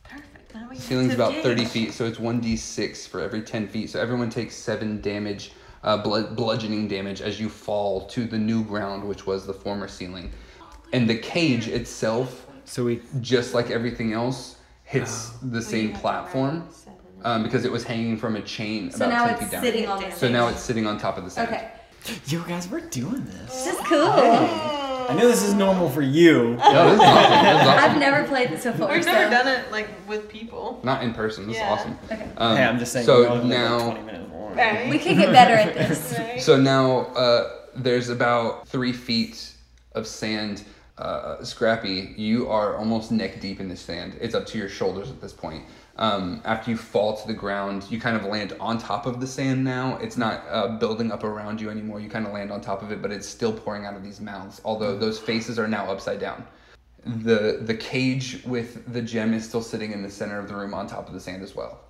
Perfect. Now we ceiling's get to about 30 feet, so it's 1d6 for every 10 feet. So everyone takes 7 damage, uh, blood, bludgeoning damage, as you fall to the new ground, which was the former ceiling. And the cage itself, So we just like everything else, hits the same platform um, because it was hanging from a chain So about now 10 it's feet down. sitting on the so now it's sitting on top of the sand. Okay. you guys we're doing this. This is cool. I know this is normal for you. Oh, this is awesome. This is awesome. I've never played this before. We've so. never done it like with people. Not in person. This Yeah. is awesome. Okay. Um, hey, I'm just saying. So we're only like now, 20 minutes more. Right. We could get better at this. Right. So now uh, there's about three feet of sand. Uh, Scrappy, you are almost neck deep in the sand. It's up to your shoulders at this point. Um, after you fall to the ground, you kind of land on top of the sand now. It's not uh, building up around you anymore. You kind of land on top of it, but it's still pouring out of these mouths, although those faces are now upside down. The, the cage with the gem is still sitting in the center of the room on top of the sand as well.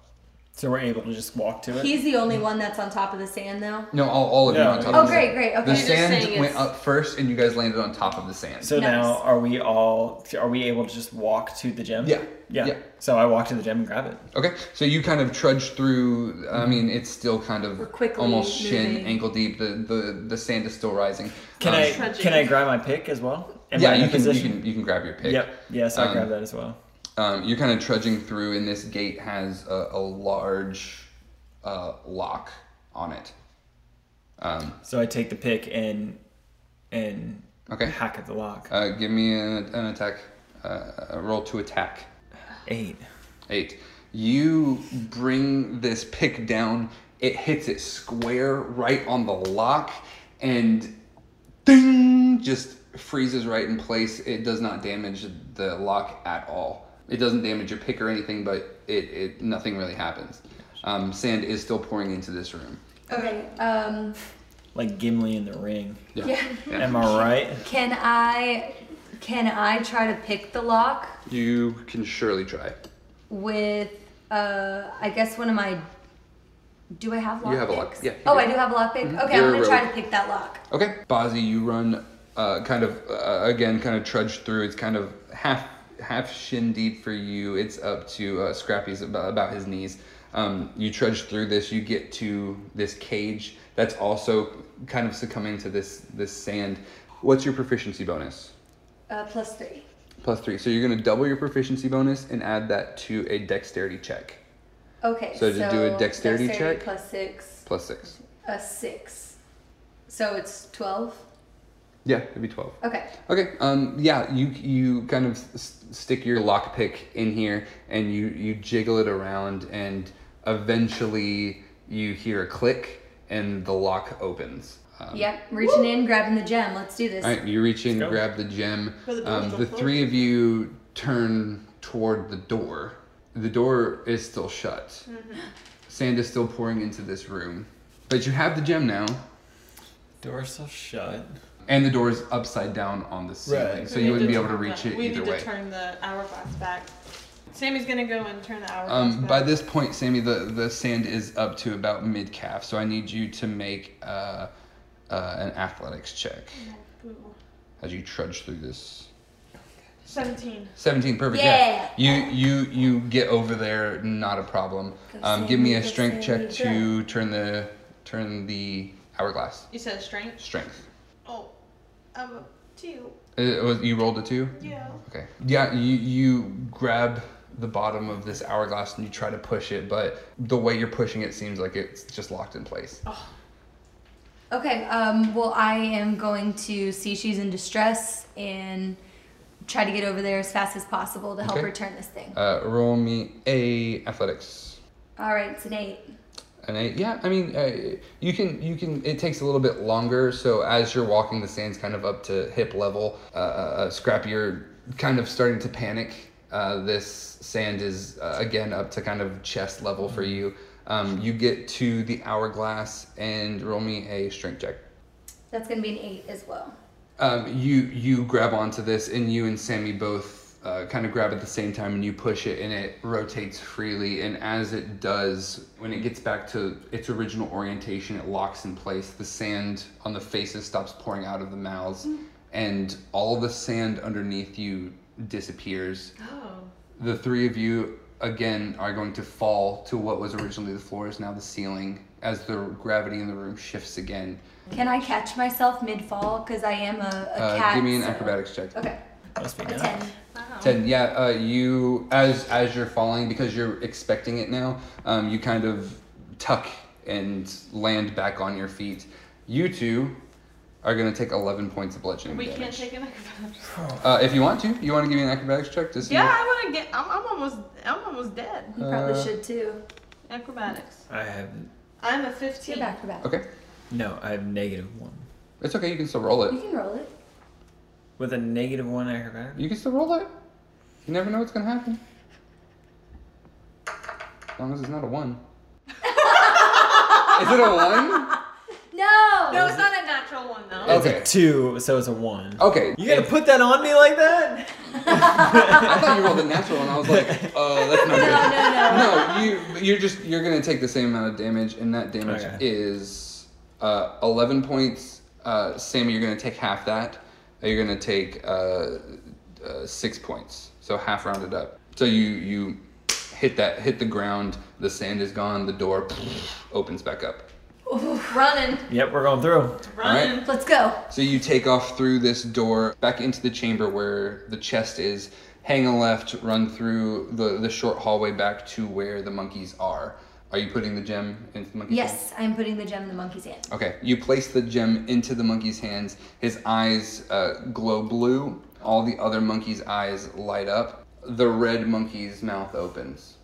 So we're able to just walk to it. He's the only one that's on top of the sand though. No, all, all of you Yeah. are on top Oh, of the great, sand. great. Okay. The You're sand went it's- up first, and you guys landed on top of the sand. So Nice. now, are we all? Are we able to just walk to the gem? Yeah. yeah. Yeah. So I walk to the gem and grab it. Okay, so you kind of trudge through. I mean, it's still kind of quickly almost shin, moving. ankle deep. The, the the sand is still rising. Can Um, I? Trudging. Can I grab my pick as well? Am Yeah, I you a can, you position? can you can grab your pick. Yep. Yes, I Um, grab that as well. Um, you're kind of trudging through, and this gate has a, a large uh, lock on it. Um, So I take the pick and and Okay. hack at the lock. uh, give me an, an attack. Uh, a roll to attack. Eight. Eight. You bring this pick down. It hits it square right on the lock, and ding, just freezes right in place. It does not damage the lock at all. It doesn't damage your pick or anything, but it, it nothing really happens. Um, sand is still pouring into this room. Okay. Um, like Gimli in the ring. Yeah. Am I right? Can I can I try to pick the lock You can surely try. with uh I guess one of my do I have lock You have a lock, yeah, Oh, do. I do have a lock pick. Mhm. Okay, You're I'm gonna try to pick that lock. Okay, Bazi, you run, uh, kind of uh, again, kind of trudge through. It's kind of half half shin deep for you. It's up to uh, Scrappy's about, about his knees. Um, you trudge through this. You get to this cage that's also kind of succumbing to this this sand. What's your proficiency bonus? Uh, plus three. Plus three. So you're gonna double your proficiency bonus and add that to a dexterity check. Okay. So to do a dexterity check? plus six, Plus six. a six. So it's twelve. Yeah, it'd be twelve. Okay. Okay. Um. Yeah. You you kind of s- stick your lockpick in here and you you jiggle it around and eventually you hear a click and the lock opens. Um, Yep. Reaching in, grabbing the gem. Let's do this. All right. You reach in, Let's go. grab the gem. But the Um, door's the still three of you turn toward the door. The door is still shut. Mm-hmm. Sand is still pouring into this room, but you have the gem now. Door's still shut. And the door is upside down on the ceiling, Right. so We you wouldn't be able to turn reach the- it We either need way. to turn the hourglass back. Sammy's gonna go and turn the hourglass Um, back. by this point, Sammy, the, the sand is up to about mid calf, so I need you to make uh, uh, an athletics check Ooh. as you trudge through this. 17. 17, perfect. Yeah. You you you get over there, not a problem. Go Um, give me a Sammy, strength check to turn the turn the hourglass. You said strength? Strength. Oh, two. Uh, was, you rolled a two. Yeah. Okay. Yeah, you you grab the bottom of this hourglass and you try to push it, but the way you're pushing it seems like it's just locked in place. Okay, um, well, I am going to see she's in distress and try to get over there as fast as possible to help Okay. her turn this thing. Uh, roll me a athletics. All right, it's an eight. An eight. Yeah, I mean, uh, you can you can. It takes a little bit longer. So as you're walking, the sand's kind of up to hip level. Uh, uh, Scrappy, you're kind of starting to panic. Uh, this sand is uh, again up to kind of chest level for you. Um, you get to the hourglass and roll me a strength check. That's gonna be an eight as well. Um, you you grab onto this, and you and Sammy both uh, kind of grab at the same time, and you push it, and it rotates freely. And as it does, when it gets back to its original orientation, it locks in place. The sand on the faces stops pouring out of the mouths, and all the sand underneath you disappears. Oh. The three of you again are going to fall to what was originally the floor is now the ceiling as the gravity in the room shifts again. Can I catch myself mid fall? Because I am a, a Uh, cat. give me an so- acrobatics check. Okay, Must be a done. Ten. Wow. Ted, yeah, uh, you as as you're falling because you're expecting it now. Um, you kind of tuck and land back on your feet. You two are gonna take 11 points of bludgeoning We damage. can't take an acrobatics. Uh, if you want to, you want to give me an acrobatics check to see. Yeah, if- I want to get. I'm, I'm almost. I'm almost dead. You probably Uh, should too. Acrobatics. I haven't. I'm a 15. acrobatics. Okay, no. I have negative one. it's okay. You can still roll it. You can roll it. With a negative one acrobatic. You can still roll it. You never know what's gonna happen. As long as it's not a one. Is it a one? No. No, it's not a natural one though. It's Okay. a two, so it's a one. Okay. You gonna put that on me like that? I thought you rolled a natural, and I was like, oh, that's not good. No, no, no. No, you you're just you're gonna take the same amount of damage, and that damage Okay. is uh, eleven points. Uh, Sammy, you're gonna take half that. You're gonna take uh, uh, six points, so half rounded up. So you you hit that hit the ground. The sand is gone. The door opens back up. Ooh, Running. Yep, we're going through. Running. Let's go. So you take off through this door back into the chamber where the chest is. Hang a left, run through the, the short hallway back to where the monkeys are. Are you putting the gem into the monkey's hand? Yes, I'm putting the gem in the monkey's hand. Okay, you place the gem into the monkey's hands. His eyes uh, glow blue. All the other monkeys' eyes light up. The red monkey's mouth opens.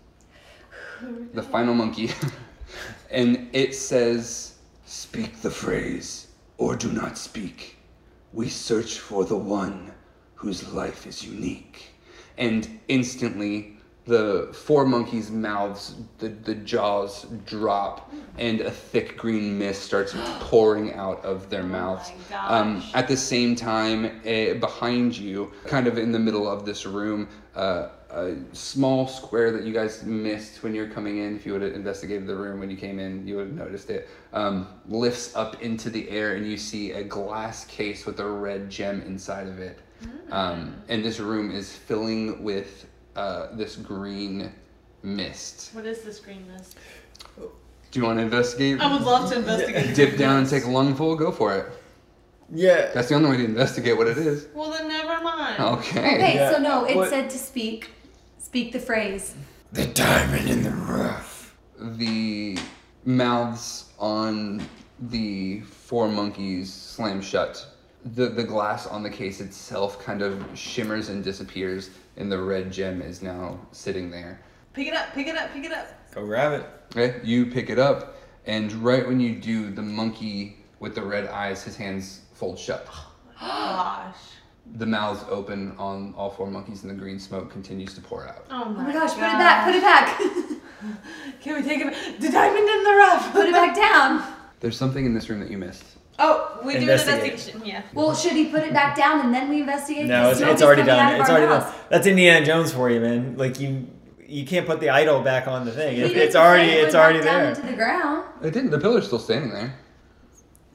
The final monkey. and it says, Speak the phrase, or do not speak. We search for the one whose life is unique. and instantly the four monkeys' mouths, the, the jaws drop, and a thick green mist starts pouring out of their mouths. Um, at the same time, eh, behind you, kind of in the middle of this room, uh, a small square that you guys missed when you're coming in. If you would have investigated the room when you came in, you would have noticed it. Um, lifts up into the air, and you see a glass case with a red gem inside of it. Um, and this room is filling with uh, this green mist. What is this green mist? Do you want to investigate? I would love to investigate. Dip down and take a lungful. Go for it. Yeah. That's the only way to investigate what it is. Well, then never mind. Okay. Okay, Yeah. so no, it What- said to speak. Speak the phrase. The diamond in the rough. The mouths on the four monkeys slam shut. The the glass on the case itself kind of shimmers and disappears, and the red gem is now sitting there. Pick it up, pick it up, pick it up. Go grab it. Okay, you pick it up, and right when you do, the monkey with the red eyes, his hands fold shut. Gosh. The mouths open on all four monkeys, and the green smoke continues to pour out. Oh Oh my, my gosh, put it back, put it back. Can we take it? The diamond in the rough. put it back down. There's something in this room that you missed. We do an investigation. Yeah. Well, should he put it back down and then we investigate? No, it's, it's already done. It's already nose. done. That's Indiana Jones for you, man. Like you, you can't put the idol back on the thing. He It, didn't it's already, say it it's went already back down there. into the ground. It didn't. The pillar's still standing there.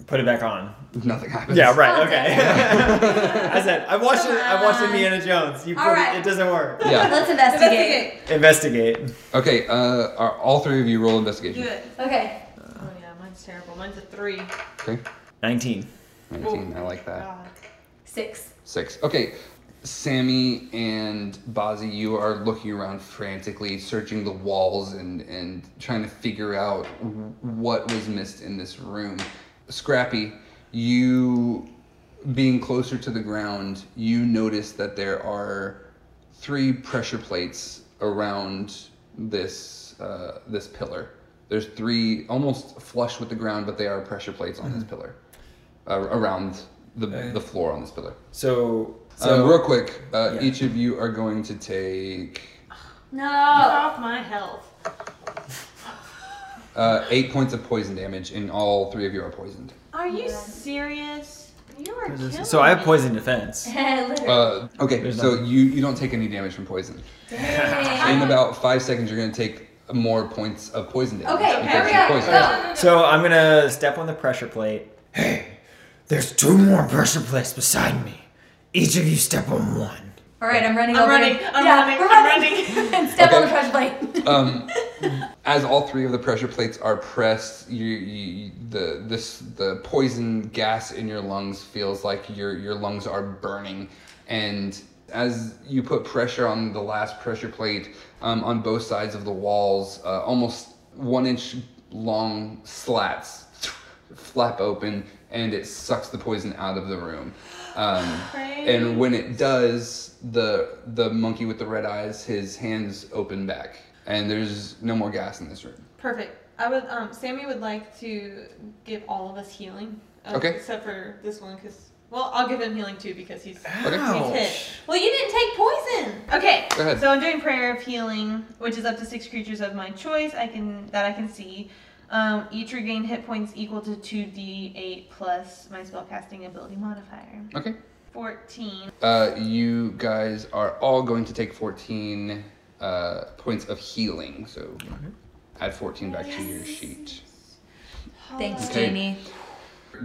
Put it back on. Nothing happens. Yeah, right. Okay. I said I watched it. I watched Indiana Jones. You put All right. it. It doesn't work. Yeah. Let's investigate. Investigate. Investigate. Okay. Uh, are all three of you roll investigation? Do it. Okay. Oh yeah, mine's terrible. Mine's a three. Okay. Nineteen. Nineteen. I like that. God. Six. Six. Okay. Sammy and Bazi, you are looking around frantically, searching the walls and, and trying to figure out what was missed in this room. Scrappy, you being closer to the ground, you notice that there are three pressure plates around this uh, this pillar. There's three almost flush with the ground, but they are pressure plates on this pillar, uh, around the, Okay. the floor on this pillar. So, So, so real quick, uh, Yeah. each of you are going to take Get No. off my health. uh, eight points of poison damage, and all three of you are poisoned. Are you serious? You are killing so I have poison defense. Uh, okay, There's so nothing. you, you don't take any damage from poison. In about five seconds, you're going to take more points of poison damage. Okay, because hurry up. Go. So I'm gonna step on the pressure plate. Hey, there's two more pressure plates beside me. Each of you step on one. All right, I'm running I'm over. running, I'm yeah, running, we're I'm running. and step on the pressure plate. Um, as all three of the pressure plates are pressed, you, you the this the poison gas in your lungs feels like your your lungs are burning, and as you put pressure on the last pressure plate um, on both sides of the walls, uh, almost one inch long slats flap open, and it sucks the poison out of the room. Um, and when it does, the the monkey with the red eyes, his hands open back, and there's no more gas in this room. Perfect. I would. Um, Sammy would like to give all of us healing. Uh, Okay. Except for this one, because well, I'll give him healing too because he's Okay. he's hit. Well, you didn't take poison. Okay. Go ahead. So I'm doing prayer of healing, which is up to six creatures of my choice. I can that I can see. Um, each regain hit points equal to two d8 plus my spellcasting ability modifier. Okay. Fourteen. Uh, you guys are all going to take 14 uh, points of healing. So add 14 back to your sheet. Thanks, Okay. Jamie.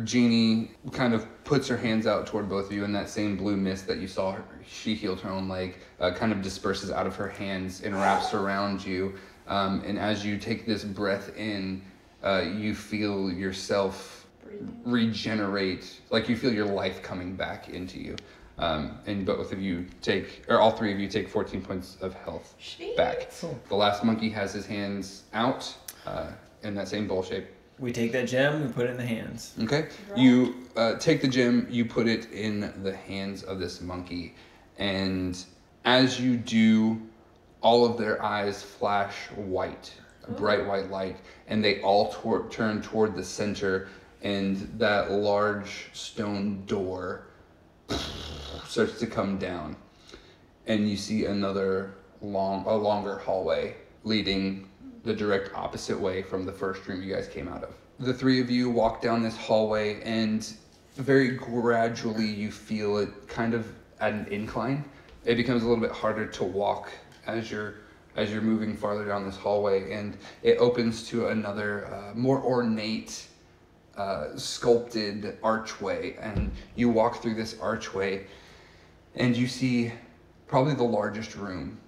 Jeannie kind of puts her hands out toward both of you, and that same blue mist that you saw her, she healed her own leg, uh, kind of disperses out of her hands and wraps around you. Um, and as you take this breath in, uh, you feel yourself regenerate, like you feel your life coming back into you. Um, and both of you take, or all three of you take 14 points of health back. The last monkey has his hands out uh, in that same bowl shape. We take that gem. We put it in the hands. Okay. You uh, take the gem, you put it in the hands of this monkey, and as you do, all of their eyes flash white, a bright white light, and they all tor- turn toward the center, and that large stone door starts to come down, and you see another long a longer hallway leading the direct opposite way from the first room you guys came out of. The three of you walk down this hallway and very gradually you feel it kind of at an incline. It becomes a little bit harder to walk as you're as you're moving farther down this hallway and it opens to another uh, more ornate uh, sculpted archway and you walk through this archway and you see probably the largest room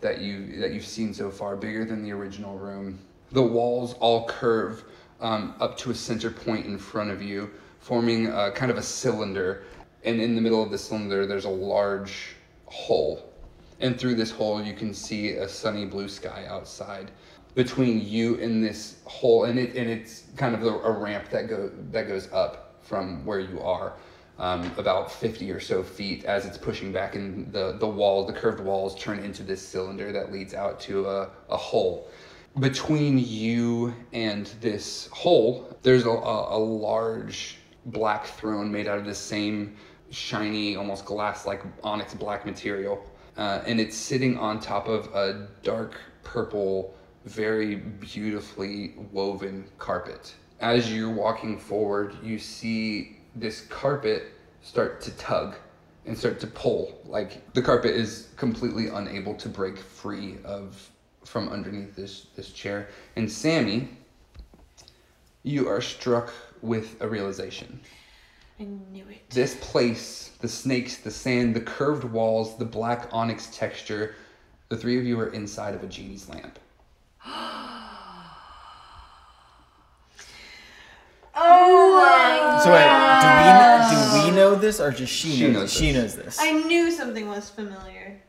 that you that you've seen so far, bigger than the original room. The walls all curve um, up to a center point in front of you, forming a, kind of a cylinder. And in the middle of the cylinder, there's a large hole. And through this hole, you can see a sunny blue sky outside. Between you and this hole, and it and it's kind of a, a ramp that go that goes up from where you are um, about 50 or so feet as it's pushing back and the, the walls, the curved walls turn into this cylinder that leads out to a, a hole. Between you and this hole, there's a, a, a large black throne made out of the same shiny, almost glass-like onyx black material. Uh, and it's sitting on top of a dark purple, very beautifully woven carpet. As you're walking forward, you see this carpet start to tug and start to pull. Like the carpet is completely unable to break free of from underneath this this chair. And Sammy, you are struck with a realization. I knew it. This place, the snakes, the sand, the curved walls, the black onyx texture, the three of you are inside of a genie's lamp. Oh my So wait, do we do we know this or just she, She knows, knows She knows this. I knew something was familiar.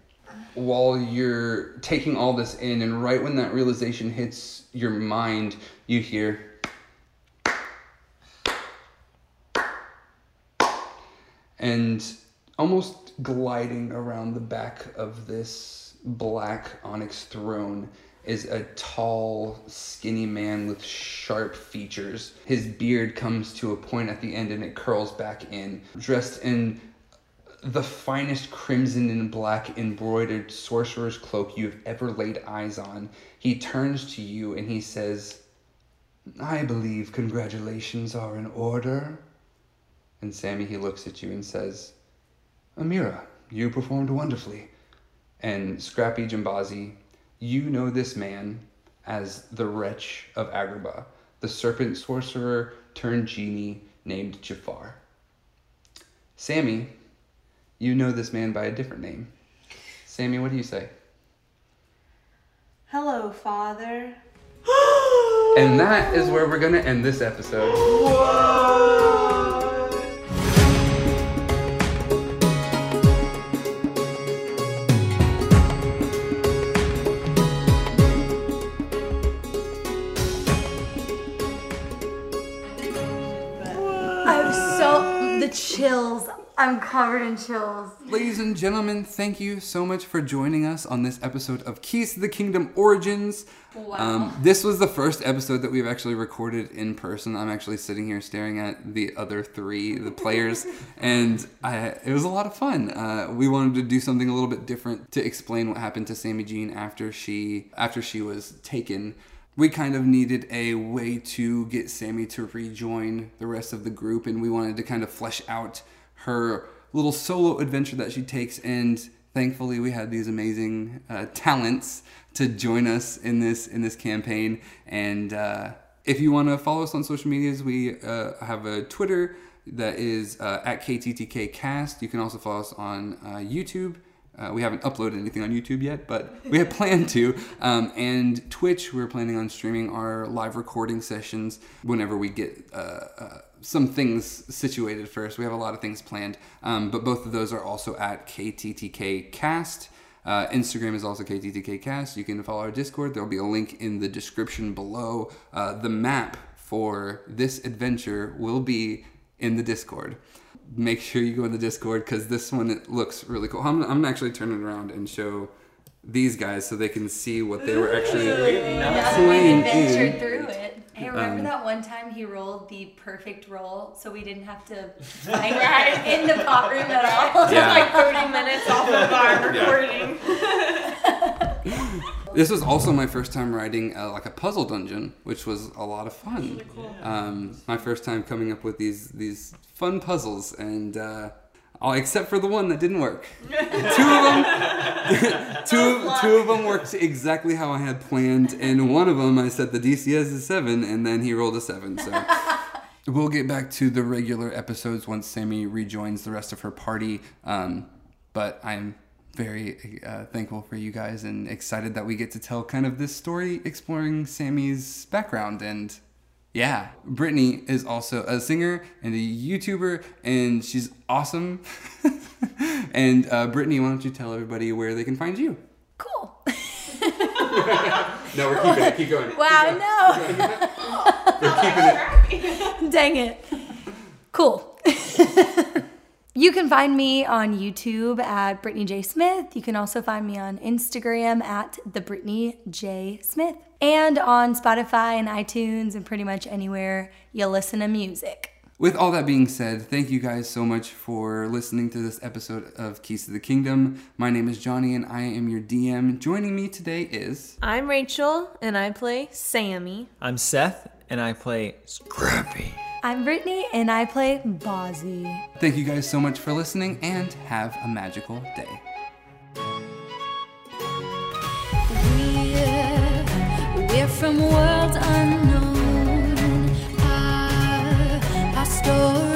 while you're taking all this in, and right when that realization hits your mind, you hear. And almost gliding around the back of this black onyx throne is a tall, skinny man with sharp features. His beard comes to a point at the end and it curls back in. Dressed in the finest crimson and black embroidered sorcerer's cloak you've ever laid eyes on, he turns to you and he says, I believe congratulations are in order. And Sammy, he looks at you and says, Amira, you performed wonderfully. And Scrappy Jambazi, you know this man as the wretch of Agrabah, the serpent sorcerer turned genie named Jafar. Sammy, you know this man by a different name. Sammy, what do you say? Hello, father. And that is where we're going to end this episode. I'm chills. I'm covered in chills. Ladies and gentlemen, thank you so much for joining us on this episode of Keys to the Kingdom Origins. Wow. Um, this was the first episode that we've actually recorded in person. I'm actually sitting here staring at the other three, the players, and I, it was a lot of fun. Uh, we wanted to do something a little bit different to explain what happened to Sammy Jean after she after she was taken. We kind of needed a way to get Sammy to rejoin the rest of the group, and we wanted to kind of flesh out her little solo adventure that she takes and thankfully we had these amazing uh, talents to join us in this in this campaign. And uh, if you want to follow us on social medias we uh, have a twitter that is uh, at kttkcast you can also follow us on uh, youtube uh, we haven't uploaded anything on YouTube yet, but we have planned to. Um, and Twitch, we're planning on streaming our live recording sessions whenever we get uh, uh, some things situated first. We have a lot of things planned, um, but both of those are also at KTTKcast. Uh, Instagram is also KTTKcast. You can follow our Discord. There'll be a link in the description below. Uh, the map for this adventure will be in the Discord make sure you go in the Discord because this one it looks really cool. I'm, I'm gonna actually turn it around and show these guys so they can see what they were actually Yeah, playing we adventured in. through it. Hey, remember Um, that one time he rolled the perfect roll, so we didn't have to fight in the pot room at all. Yeah. Like 30 minutes off of our Yeah. recording. This was also my first time writing uh, like a puzzle dungeon, which was a lot of fun. Um, my first time coming up with these these fun puzzles, and uh, all except for the one that didn't work. two of them, two of, two of them worked exactly how I had planned, and one of them I set the DC as a seven, and then he rolled a seven. So. We'll get back to the regular episodes once Sammy rejoins the rest of her party. Um, but I'm very uh, thankful for you guys and excited that we get to tell kind of this story exploring Sammie's background. And yeah, Brittany is also a singer and a YouTuber, and she's awesome. and uh, Brittany, why don't you tell everybody where they can find you? Cool. No, we're keeping it. Keep going. Wow, no. We're keeping it. Dang it. Cool. You can find me on YouTube at Brittany J. Smith. You can also find me on Instagram at the Brittany J. Smith. And on Spotify and iTunes and pretty much anywhere you listen to music. With all that being said, thank you guys so much for listening to this episode of Keys to the Kingdom. My name is Jonny and I am your DM. Joining me today is. I'm Rachel, and I play Sammie. I'm Seth, and I play Scrappy. I'm Brittany and I play Bazi. Thank you guys so much for listening and have a magical day. We're, we're from worlds unknown. Our, our story